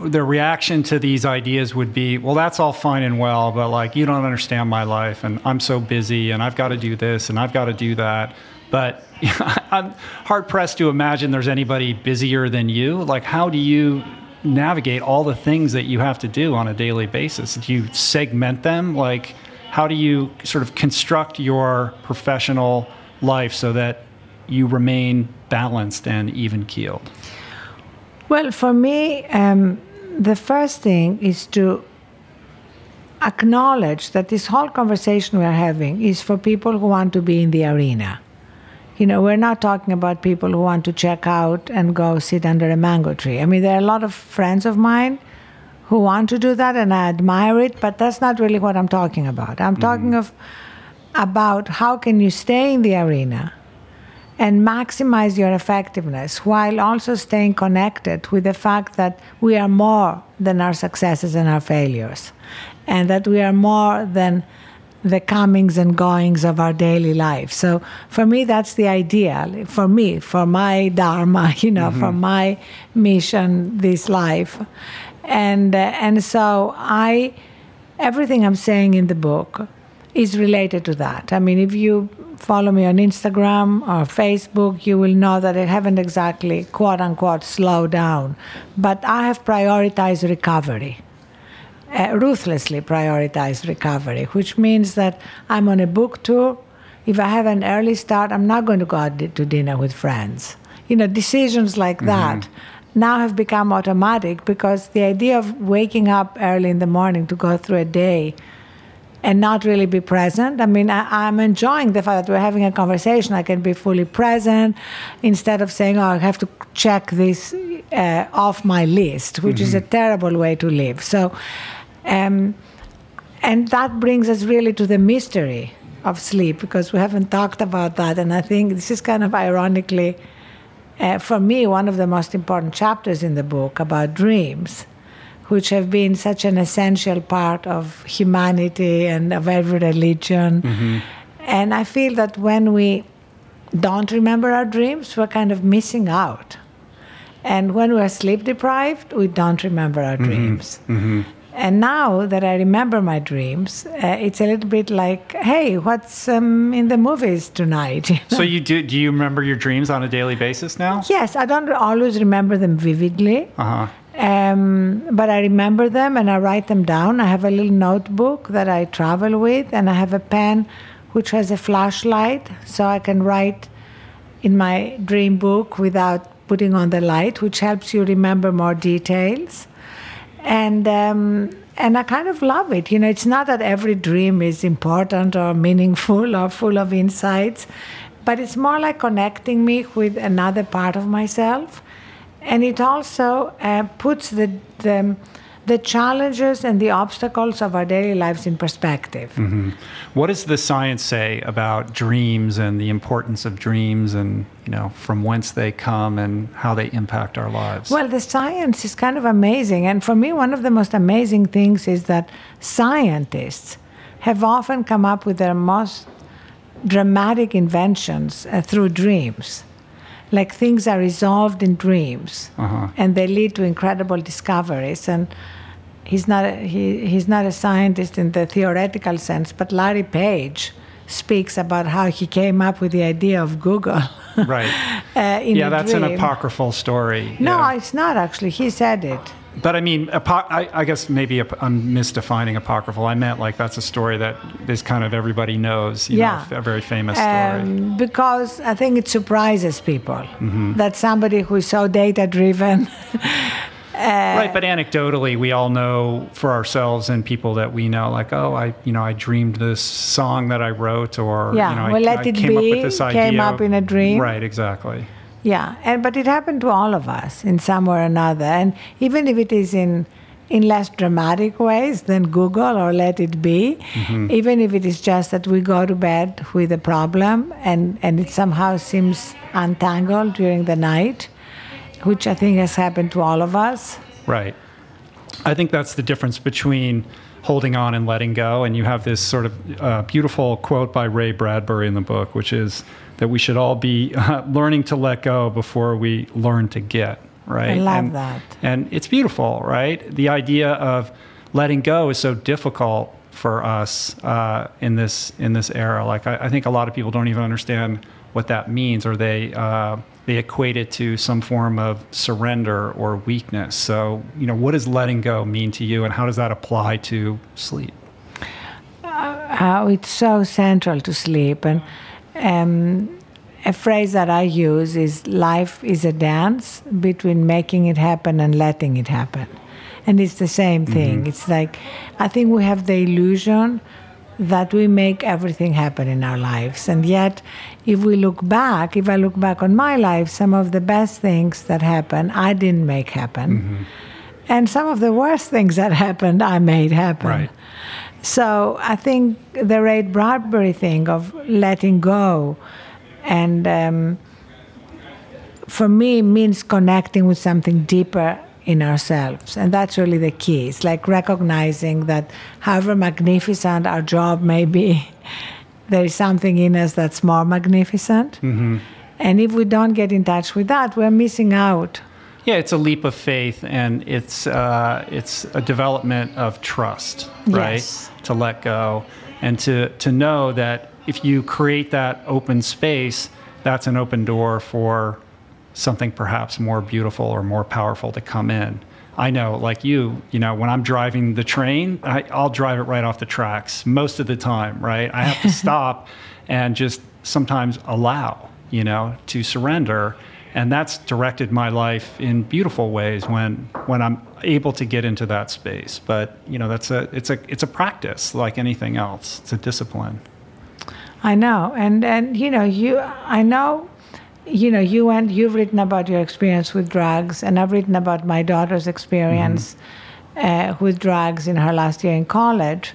their reaction to these ideas would be, well, that's all fine and well, but like, you don't understand my life, and I'm so busy, and I've got to do this, and I've got to do that. But [laughs] I'm hard pressed to imagine there's anybody busier than you. Like, how do you navigate all the things that you have to do on a daily basis? Do you segment them? Like, how do you sort of construct your professional life so that you remain balanced and even keeled? Well, for me, um, the first thing is to acknowledge that this whole conversation we're having is for people who want to be in the arena. You know, we're not talking about people who want to check out and go sit under a mango tree. I mean, there are a lot of friends of mine who want to do that and I admire it, but that's not really what I'm talking about. I'm mm-hmm. talking of about how can you stay in the arena and maximize your effectiveness while also staying connected with the fact that we are more than our successes and our failures, and that we are more than the comings and goings of our daily life. So for me, that's the ideal. For me, for my dharma, [laughs] you know, mm-hmm. for my mission, this life, and uh, and so I, everything I'm saying in the book is related to that. I mean, if you follow me on Instagram or Facebook, you will know that I haven't exactly quote unquote slowed down, but I have prioritized recovery. Uh, ruthlessly prioritized recovery, which means that I'm on a book tour. If I have an early start, I'm not going to go out to dinner with friends. You know, decisions like mm-hmm. that now have become automatic because the idea of waking up early in the morning to go through a day and not really be present. I mean, I, am enjoying the fact that we're having a conversation. I can be fully present instead of saying, oh, I have to check this uh, off my list, which mm-hmm. is a mm-hmm. terrible way to live. So, um, and that brings us really to the mystery of sleep because we haven't talked about that. And I think this is kind of ironically, uh, for me, one of the most important chapters in the book about dreams which have been such an essential part of humanity and of every religion. Mm-hmm. And I feel that when we don't remember our dreams, we're kind of missing out. And when we're sleep deprived, we don't remember our mm-hmm. dreams. Mm-hmm. And now that I remember my dreams, uh, it's a little bit like, hey, what's um, in the movies tonight? [laughs] You know? So you do? Do you remember your dreams on a daily basis now? Yes, I don't always remember them vividly. Uh-huh. Um, but I remember them and I write them down. I have a little notebook that I travel with, and I have a pen which has a flashlight, so I can write in my dream book without putting on the light, which helps you remember more details. and um, and I kind of love it. You know, it's not that every dream is important or meaningful [laughs] or full of insights, but it's more like connecting me with another part of myself, and it also uh, puts the the the challenges and the obstacles of our daily lives in perspective. Mm-hmm. What does the science say about dreams and the importance of dreams and, you know, from whence they come and how they impact our lives? Well, the science is kind of amazing. And for me, one of the most amazing things is that scientists have often come up with their most dramatic inventions uh, through dreams like things are resolved in dreams uh-huh. and they lead to incredible discoveries and he's not a, he, he's not a scientist in the theoretical sense but larry page speaks about how he came up with the idea of google right [laughs] uh, yeah that's dream. an apocryphal story no yeah. it's not actually he said it but I mean, I, I, guess maybe I'm misdefining apocryphal. I meant like that's a story that is kind of everybody knows. yeah, know, a very famous story. Um, because I think it surprises people mm-hmm. that somebody who is so data driven. [laughs] Uh, right, but anecdotally, we all know for ourselves and people that we know, like, oh, I, you know, I dreamed this song that I wrote, or yeah, you know, well, I, let I it came be, up with this idea. Came up in a dream. Right, exactly. Yeah, and but it happened to all of us in some way or another, and even if it is in in less dramatic ways than Google or Let It Be, mm-hmm. even if it is just that we go to bed with a problem and and it somehow seems untangled during the night, which I think has happened to all of us. Right. I think that's the difference between holding on and letting go. And you have this sort of uh, beautiful quote by Ray Bradbury in the book, which is that we should all be [laughs] uh, learning to let go before we learn to get. Right. I love and, that. And it's beautiful, right? The idea of letting go is so difficult for us uh, in this in this era. Like I, I, think a lot of people don't even understand what that means, or they uh, they equate it to some form of surrender or weakness. So, you know, what does letting go mean to you, and how does that apply to sleep? Uh, how it's so central to sleep, and um, a phrase that I use is life is a dance between making it happen and letting it happen. And it's the same thing. Mm-hmm. It's like, I think we have the illusion that we make everything happen in our lives. And yet, if we look back, if I look back on my life, some of the best things that happened, I didn't make happen. Mm-hmm. And some of the worst things that [laughs] happened, I made happen. Right. So I think the Ray Bradbury thing of letting go and um, for me means connecting with something deeper in ourselves. And that's really the key. It's like recognizing that however magnificent our job may be [laughs] there is something in us that's more magnificent. Mm-hmm. and if we don't get in touch with that we're missing out yeah, it's a leap of faith, and it's uh, it's a development of trust, right? Yes. To let go, and to to know that if you create that open space, that's an open door for something perhaps more beautiful or more powerful to come in. I know, like you, you know, when I'm driving the train, I, I'll drive it right off the tracks most of the time, right? I have to [laughs] stop and just sometimes allow, you know, to surrender and that's directed my life in beautiful ways when when I'm able to get into that space. But you know, that's a it's a it's a practice like anything else. It's a discipline. I know, and and you know, you I know, you know, you and you've written about your experience with drugs, and I've written about my daughter's experience mm-hmm. uh, with drugs in her last year in college,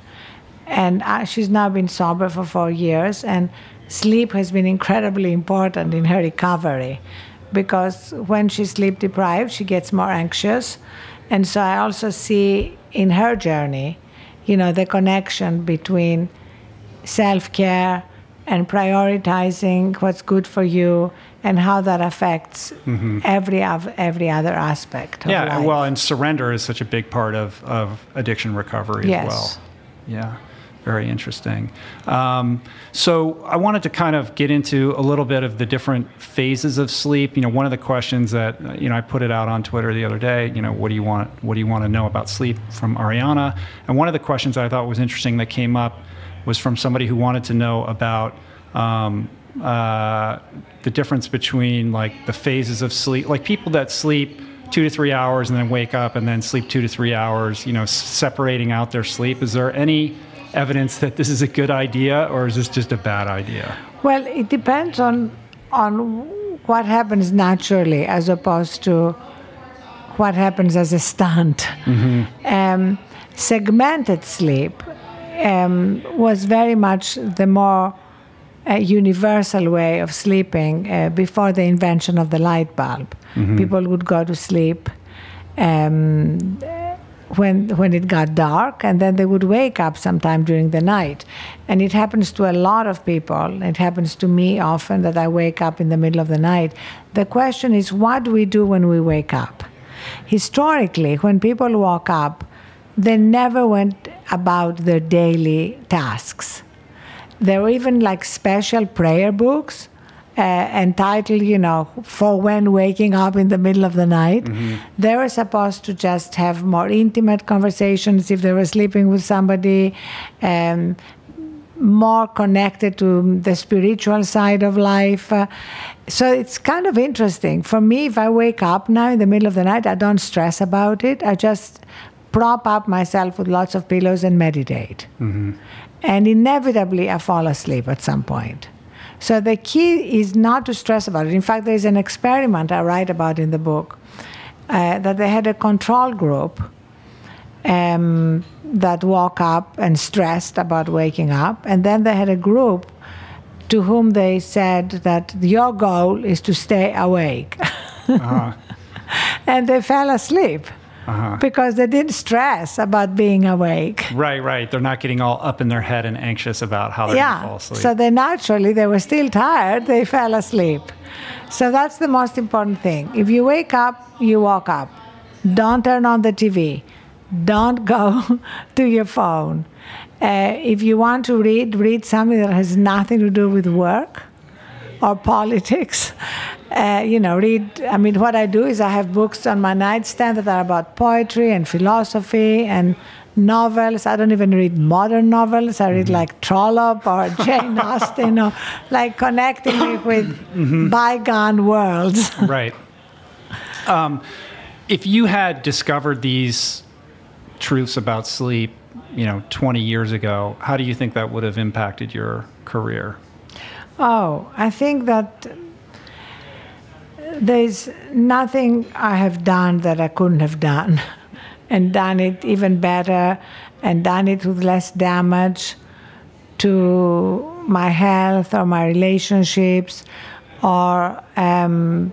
and uh, she's now been sober for four years, and sleep has been incredibly important in her recovery because when she's sleep deprived, she gets more anxious. And so I also see in her journey, you know, the connection between self care and prioritizing what's good for you and how that affects mm-hmm. every every other aspect. yeah, life. well, and surrender is such a big part of, of addiction recovery yes. as well. Yeah very interesting. Um, so I wanted to kind of get into a little bit of the different phases of sleep. You know, one of the questions that you know I put it out on Twitter the other day. You know, what do you want? What do you want to know about sleep from Arianna? And one of the questions I thought was interesting that came up was from somebody who wanted to know about. Um, uh, the difference between like the phases of sleep, like people that sleep two to three hours and then wake up and then sleep two to three hours, you know, separating out their sleep. Is there any evidence that this is a good idea or is this just a bad idea? Well, it depends on on what happens naturally as opposed to what happens as a stunt. Mm-hmm. Um, segmented sleep um, was very much the more uh, universal way of sleeping uh, before the invention of the light bulb. Mm-hmm. People would go to sleep um, when when it got dark, and then they would wake up sometime during the night. And it happens to a lot of people. It happens to me often that I wake up in the middle of the night. The question is, what do we do when we wake up? Historically, when people woke up, they never went about their daily tasks. There were even like special prayer books entitled, you know, for when waking up in the middle of the night. Mm-hmm. They were supposed to just have more intimate conversations if they were sleeping with somebody, um, more connected to the spiritual side of life. Uh, so it's kind of interesting. For me, if I wake up now in the middle of the night, I don't stress about it. I just prop up myself with lots of pillows and meditate. Mm-hmm. And inevitably, I fall asleep at some point. So the key is not to stress about it. In fact, there's an experiment I write about in the book uh, that they had a control group um, that woke up and stressed about waking up, and then they had a group to whom they said that your goal is to stay awake. Uh-huh. [laughs] and they fell asleep uh-huh. because they didn't stress about being awake. Right, right. They're not getting all up in their head and anxious about how they're yeah. going to fall asleep. So they naturally, they were still tired, they fell asleep. So that's the most important thing. If you wake up, you walk up. Don't turn on the TV. Don't go [laughs] to your phone. Uh, if you want to read, read something that has nothing to do with work or [laughs] politics. Uh, you know, read. I mean, what I do is I have books on my nightstand that are about poetry and philosophy and novels. I don't even read modern novels. I read mm-hmm. like Trollope or [laughs] Jane Austen or like connecting me with [laughs] mm-hmm. bygone worlds. [laughs] right. Um, if you had discovered these truths about sleep, you know, 20 years ago, how do you think that would have impacted your career? Oh, I think that there's nothing I have done that I couldn't have done, [laughs] and done it even better, and done it with less damage to my health or my relationships or um,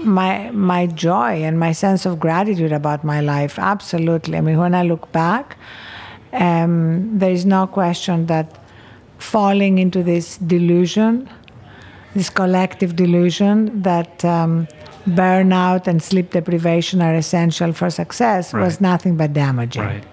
my my joy and my sense of gratitude about my life. Absolutely. I mean, when I look back, um, there is no question that falling into this delusion, this collective delusion that um, burnout and sleep deprivation are essential for success right. was nothing but damaging. Right.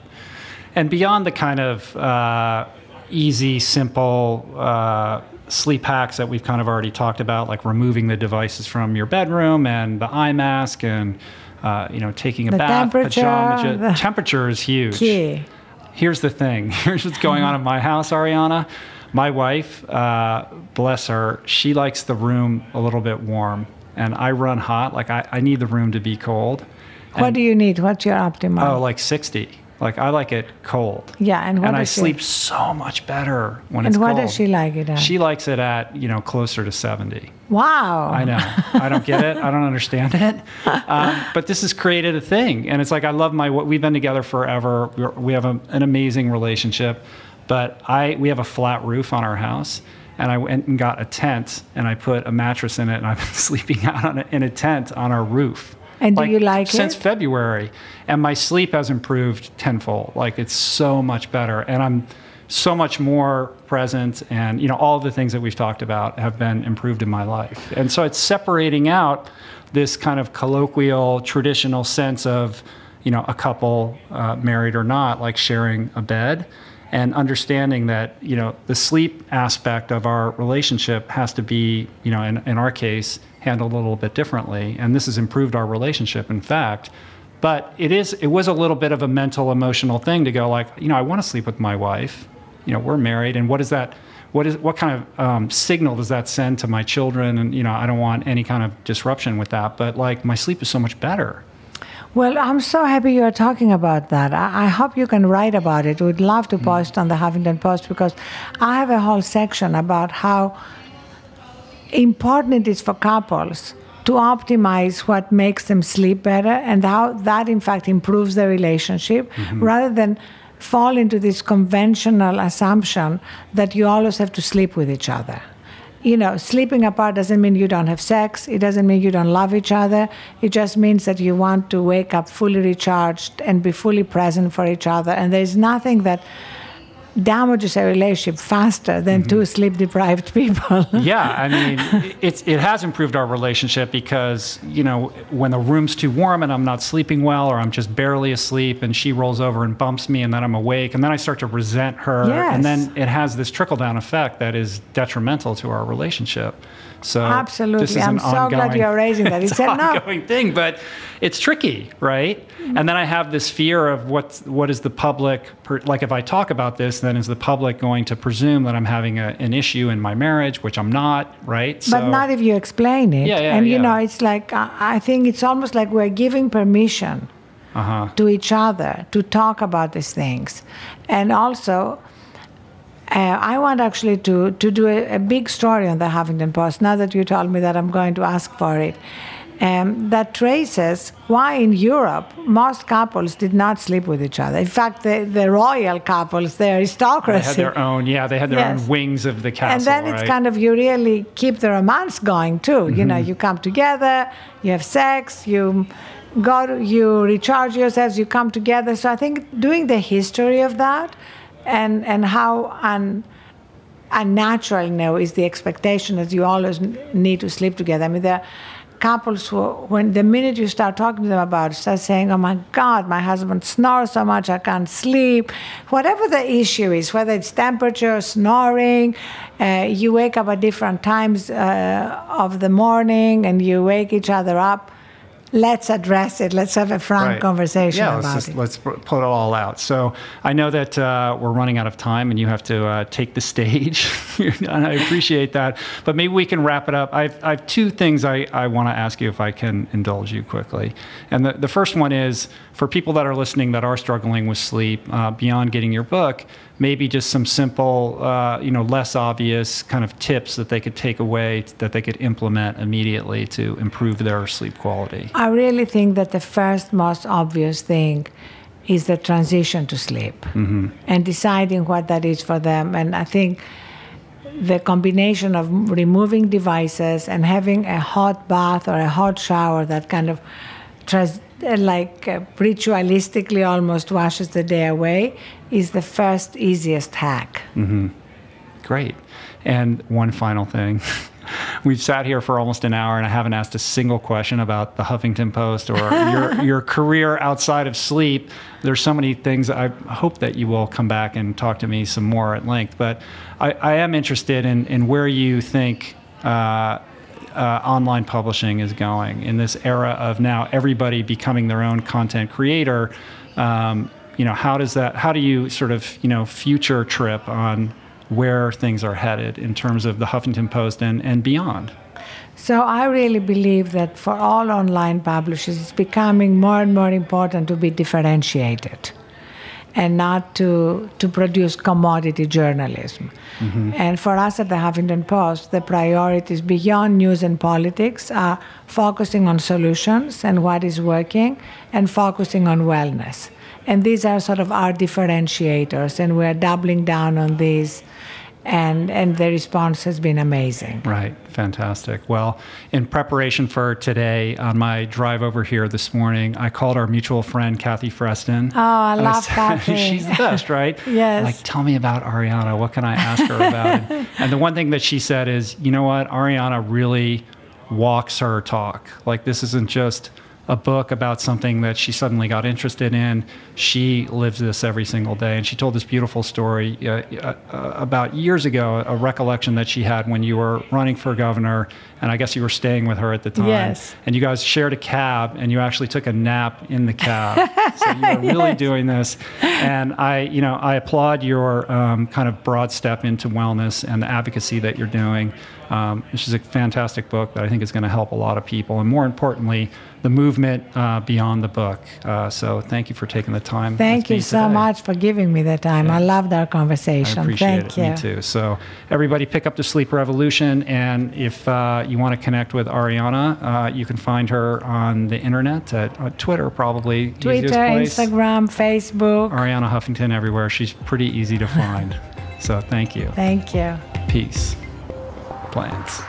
And beyond the kind of uh, easy, simple uh, sleep hacks that we've kind of already talked about, like removing the devices from your bedroom and the eye mask and uh, you know taking a the bath, pajama. The [laughs] temperature is huge. Key. Here's the thing. [laughs] Here's what's going on in my house, Arianna. My wife, uh, bless her, she likes the room a little bit warm, and I run hot. Like I, I need the room to be cold. What and, do you need? What's your optimal? Oh, like sixty. Like I like it cold. Yeah, and what and I sleep so much better when and it's cold. And what does she like it at? She likes it at you know closer to seventy. Wow. I know. I don't get it. I don't understand it. [laughs] Um, but this has created a thing, and it's like I love my. We've been together forever. We're, we have a, an amazing relationship. But I we have a flat roof on our house, and I went and got a tent, and I put a mattress in it, and I've been [laughs] sleeping out on a, in a tent on our roof. And like, do you like since it? February, and my sleep has improved tenfold. Like it's so much better, and I'm so much more present and you know all the things that we've talked about have been improved in my life and so it's separating out this kind of colloquial traditional sense of you know a couple uh, married or not like sharing a bed and understanding that you know the sleep aspect of our relationship has to be you know in, in our case handled a little bit differently and this has improved our relationship in fact but it is it was a little bit of a mental emotional thing to go like you know i want to sleep with my wife you know, we're married, and what is that? What is what kind of um, signal does that send to my children? And you know, I don't want any kind of disruption with that. But like, my sleep is so much better. Well, I'm so happy you are talking about that. I, I hope you can write about it. We'd love to hmm. post on the Huffington Post because I have a whole section about how important it is for couples to optimize what makes them sleep better and how that in fact improves the relationship mm-hmm. rather than fall into this conventional assumption that you always have to sleep with each other you know sleeping apart doesn't mean you don't have sex. It doesn't mean you don't love each other. It just means that you want to wake up fully recharged and be fully present for each other. And there's nothing that damages a relationship faster than two mm-hmm. sleep deprived [laughs] people. Yeah, I mean, it's it has improved our relationship because you know when the room's too warm and I'm not sleeping well or I'm just barely asleep and she rolls over and bumps me and then I'm awake and then I start to resent her and then it has this trickle down effect that is detrimental to our relationship. So Absolutely. I'm so glad you're raising that. [laughs] It's It's a an no. ongoing thing, but it's tricky, right? And then I have this fear of what what is the public per, like if I talk about this, then is the public going to presume that I'm having a, an issue in my marriage, which I'm not, right? But not if you explain it. Yeah, yeah, and you know, it's like I I think it's almost like we're giving permission uh-huh. to each other to talk about these things, and also. Uh, I want actually to, to do a, a big story on the Huffington Post. Now that you told me that I'm going to ask for it, um, that traces why in Europe most couples did not sleep with each other. In fact, the, the royal couples, the They aristocracy, had their own, yeah, they had their Yes. own wings of the castle. and then it's kind of you really keep the romance going too. You know, you come together, you have sex, you go, you recharge yourselves, you come together. So I think doing the history of that, and and how un, unnatural now is the expectation that you always need to sleep together. I mean, there are couples who, when the minute you start talking to them about it, start saying, "Oh my God, my husband snores so much, I can't sleep." Whatever the issue is, whether it's temperature, snoring, uh, you wake up at different times uh, of the morning, and you wake each other up. Let's address it. Let's have a frank Right. conversation yeah, about let's just, it. let's pu- put it all out. So I know that uh, we're running out of time, and you have to uh, take the stage, [laughs] and I appreciate that. But maybe we can wrap it up. I've, I have two things I, I want to ask you if I can indulge you quickly. And the, the first one is for people that are listening that are struggling with sleep, uh, beyond getting your book, maybe just some simple, uh, you know, less obvious kind of tips that they could take away that they could implement immediately to improve their sleep quality. I really think that the first most obvious thing is the transition to sleep and deciding what that is for them. And I think the combination of removing devices and having a hot bath or a hot shower that kind of trans- like uh, ritualistically almost washes the day away is the first easiest hack. Mm-hmm. Great. And one final thing. [laughs] We've sat here for almost an hour and I haven't asked a single question about the Huffington Post or [laughs] your, your career outside of sleep. There's so many things. I hope that you will come back and talk to me some more at length. But I, I am interested in, in where you think uh, uh, online publishing is going in this era of now everybody becoming their own content creator. Um, you know, how does that? How do you sort of you know future trip on where things are headed in terms of the Huffington Post and and beyond? So I really believe that for all online publishers, it's becoming more and more important to be differentiated and not to, to produce commodity journalism. Mm-hmm. And for us at the Huffington Post, the priorities beyond news and politics are focusing on solutions and what is working and focusing on wellness. And these are sort of our differentiators, and we're doubling down on these. And, and the response has been amazing. Right, fantastic. Well, in preparation for today, on my drive over here this morning, I called our mutual friend Kathy Freston. Oh, I And love [laughs] Kathy. She's the best, right? [laughs] Yes. Like, tell me about Arianna. What can I ask her about? and, [laughs] and the one thing that she said is, you know what? Arianna really walks her talk. Like, this isn't just a book about something that she suddenly got interested in. she lives this every single day. And she told this beautiful story uh, uh, about years ago, a recollection that she had when you were running for governor. And I guess you were staying with her at the time. Yes. And you guys shared a cab and you actually took a nap in the cab. [laughs] so you were really Yes. doing this. And I, you know, I applaud your um, kind of broad step into wellness and the advocacy that you're doing. Um, this is a fantastic book that I think is going to help a lot of people. And more importantly, the movement uh, beyond the book. Uh, so thank you for taking the time. Thank you so today. much for giving me the time. I loved our conversation. I appreciate Thank it. you. Me too. So, everybody, pick up the Sleep Revolution, and if uh, you want to connect with Arianna, uh, you can find her on the internet at uh, Twitter, probably Twitter. Instagram, Facebook. Arianna Huffington everywhere. She's pretty easy to find. [laughs] so, thank you. Thank you. Peace. Plans.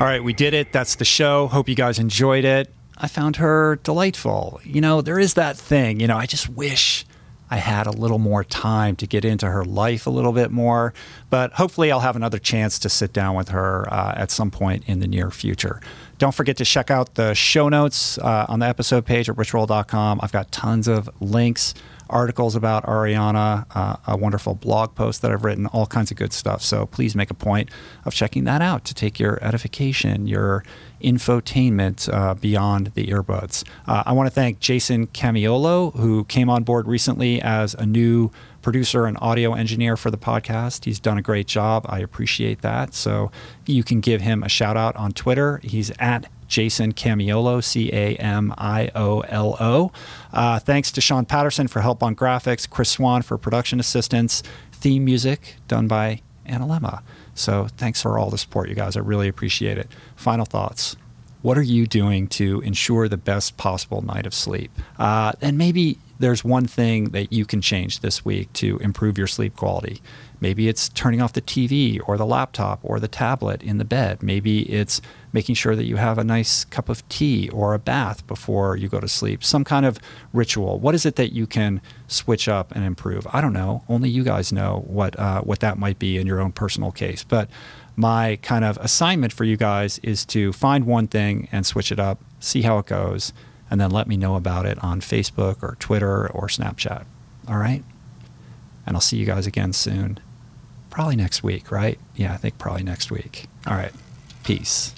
All right, we did it. That's the show. Hope you guys enjoyed it. I found her delightful. You know, there is that thing, you know, I just wish I had a little more time to get into her life a little bit more. But hopefully, I'll have another chance to sit down with her uh, at some point in the near future. Don't forget to check out the show notes uh, on the episode page at richroll.com. I've got tons of links, articles about Arianna, uh, a wonderful blog post that I've written, all kinds of good stuff. So please make a point of checking that out to take your edification, your infotainment uh, beyond the earbuds. Uh, I want to thank Jason Camiolo, who came on board recently as a new producer and audio engineer for the podcast. He's done a great job. I appreciate that. So you can give him a shout out on Twitter. He's at Jason Camiolo, C A M I O L O. Uh, thanks to Sean Patterson for help on graphics, Chris Swan for production assistance, theme music done by Anna Lemma. So thanks for all the support, you guys. I really appreciate it. Final thoughts. What are you doing to ensure the best possible night of sleep? Uh, and maybe there's one thing that you can change this week to improve your sleep quality. Maybe it's turning off the TV or the laptop or the tablet in the bed. Maybe it's making sure that you have a nice cup of tea or a bath before you go to sleep. Some kind of ritual. What is it that you can switch up and improve? I don't know. Only you guys know what uh, what that might be in your own personal case. But my kind of assignment for you guys is to find one thing and switch it up, see how it goes, and then let me know about it on Facebook or Twitter or Snapchat. All right? And I'll see you guys again soon. Probably next week, right? Yeah, I think probably next week. All right. Peace.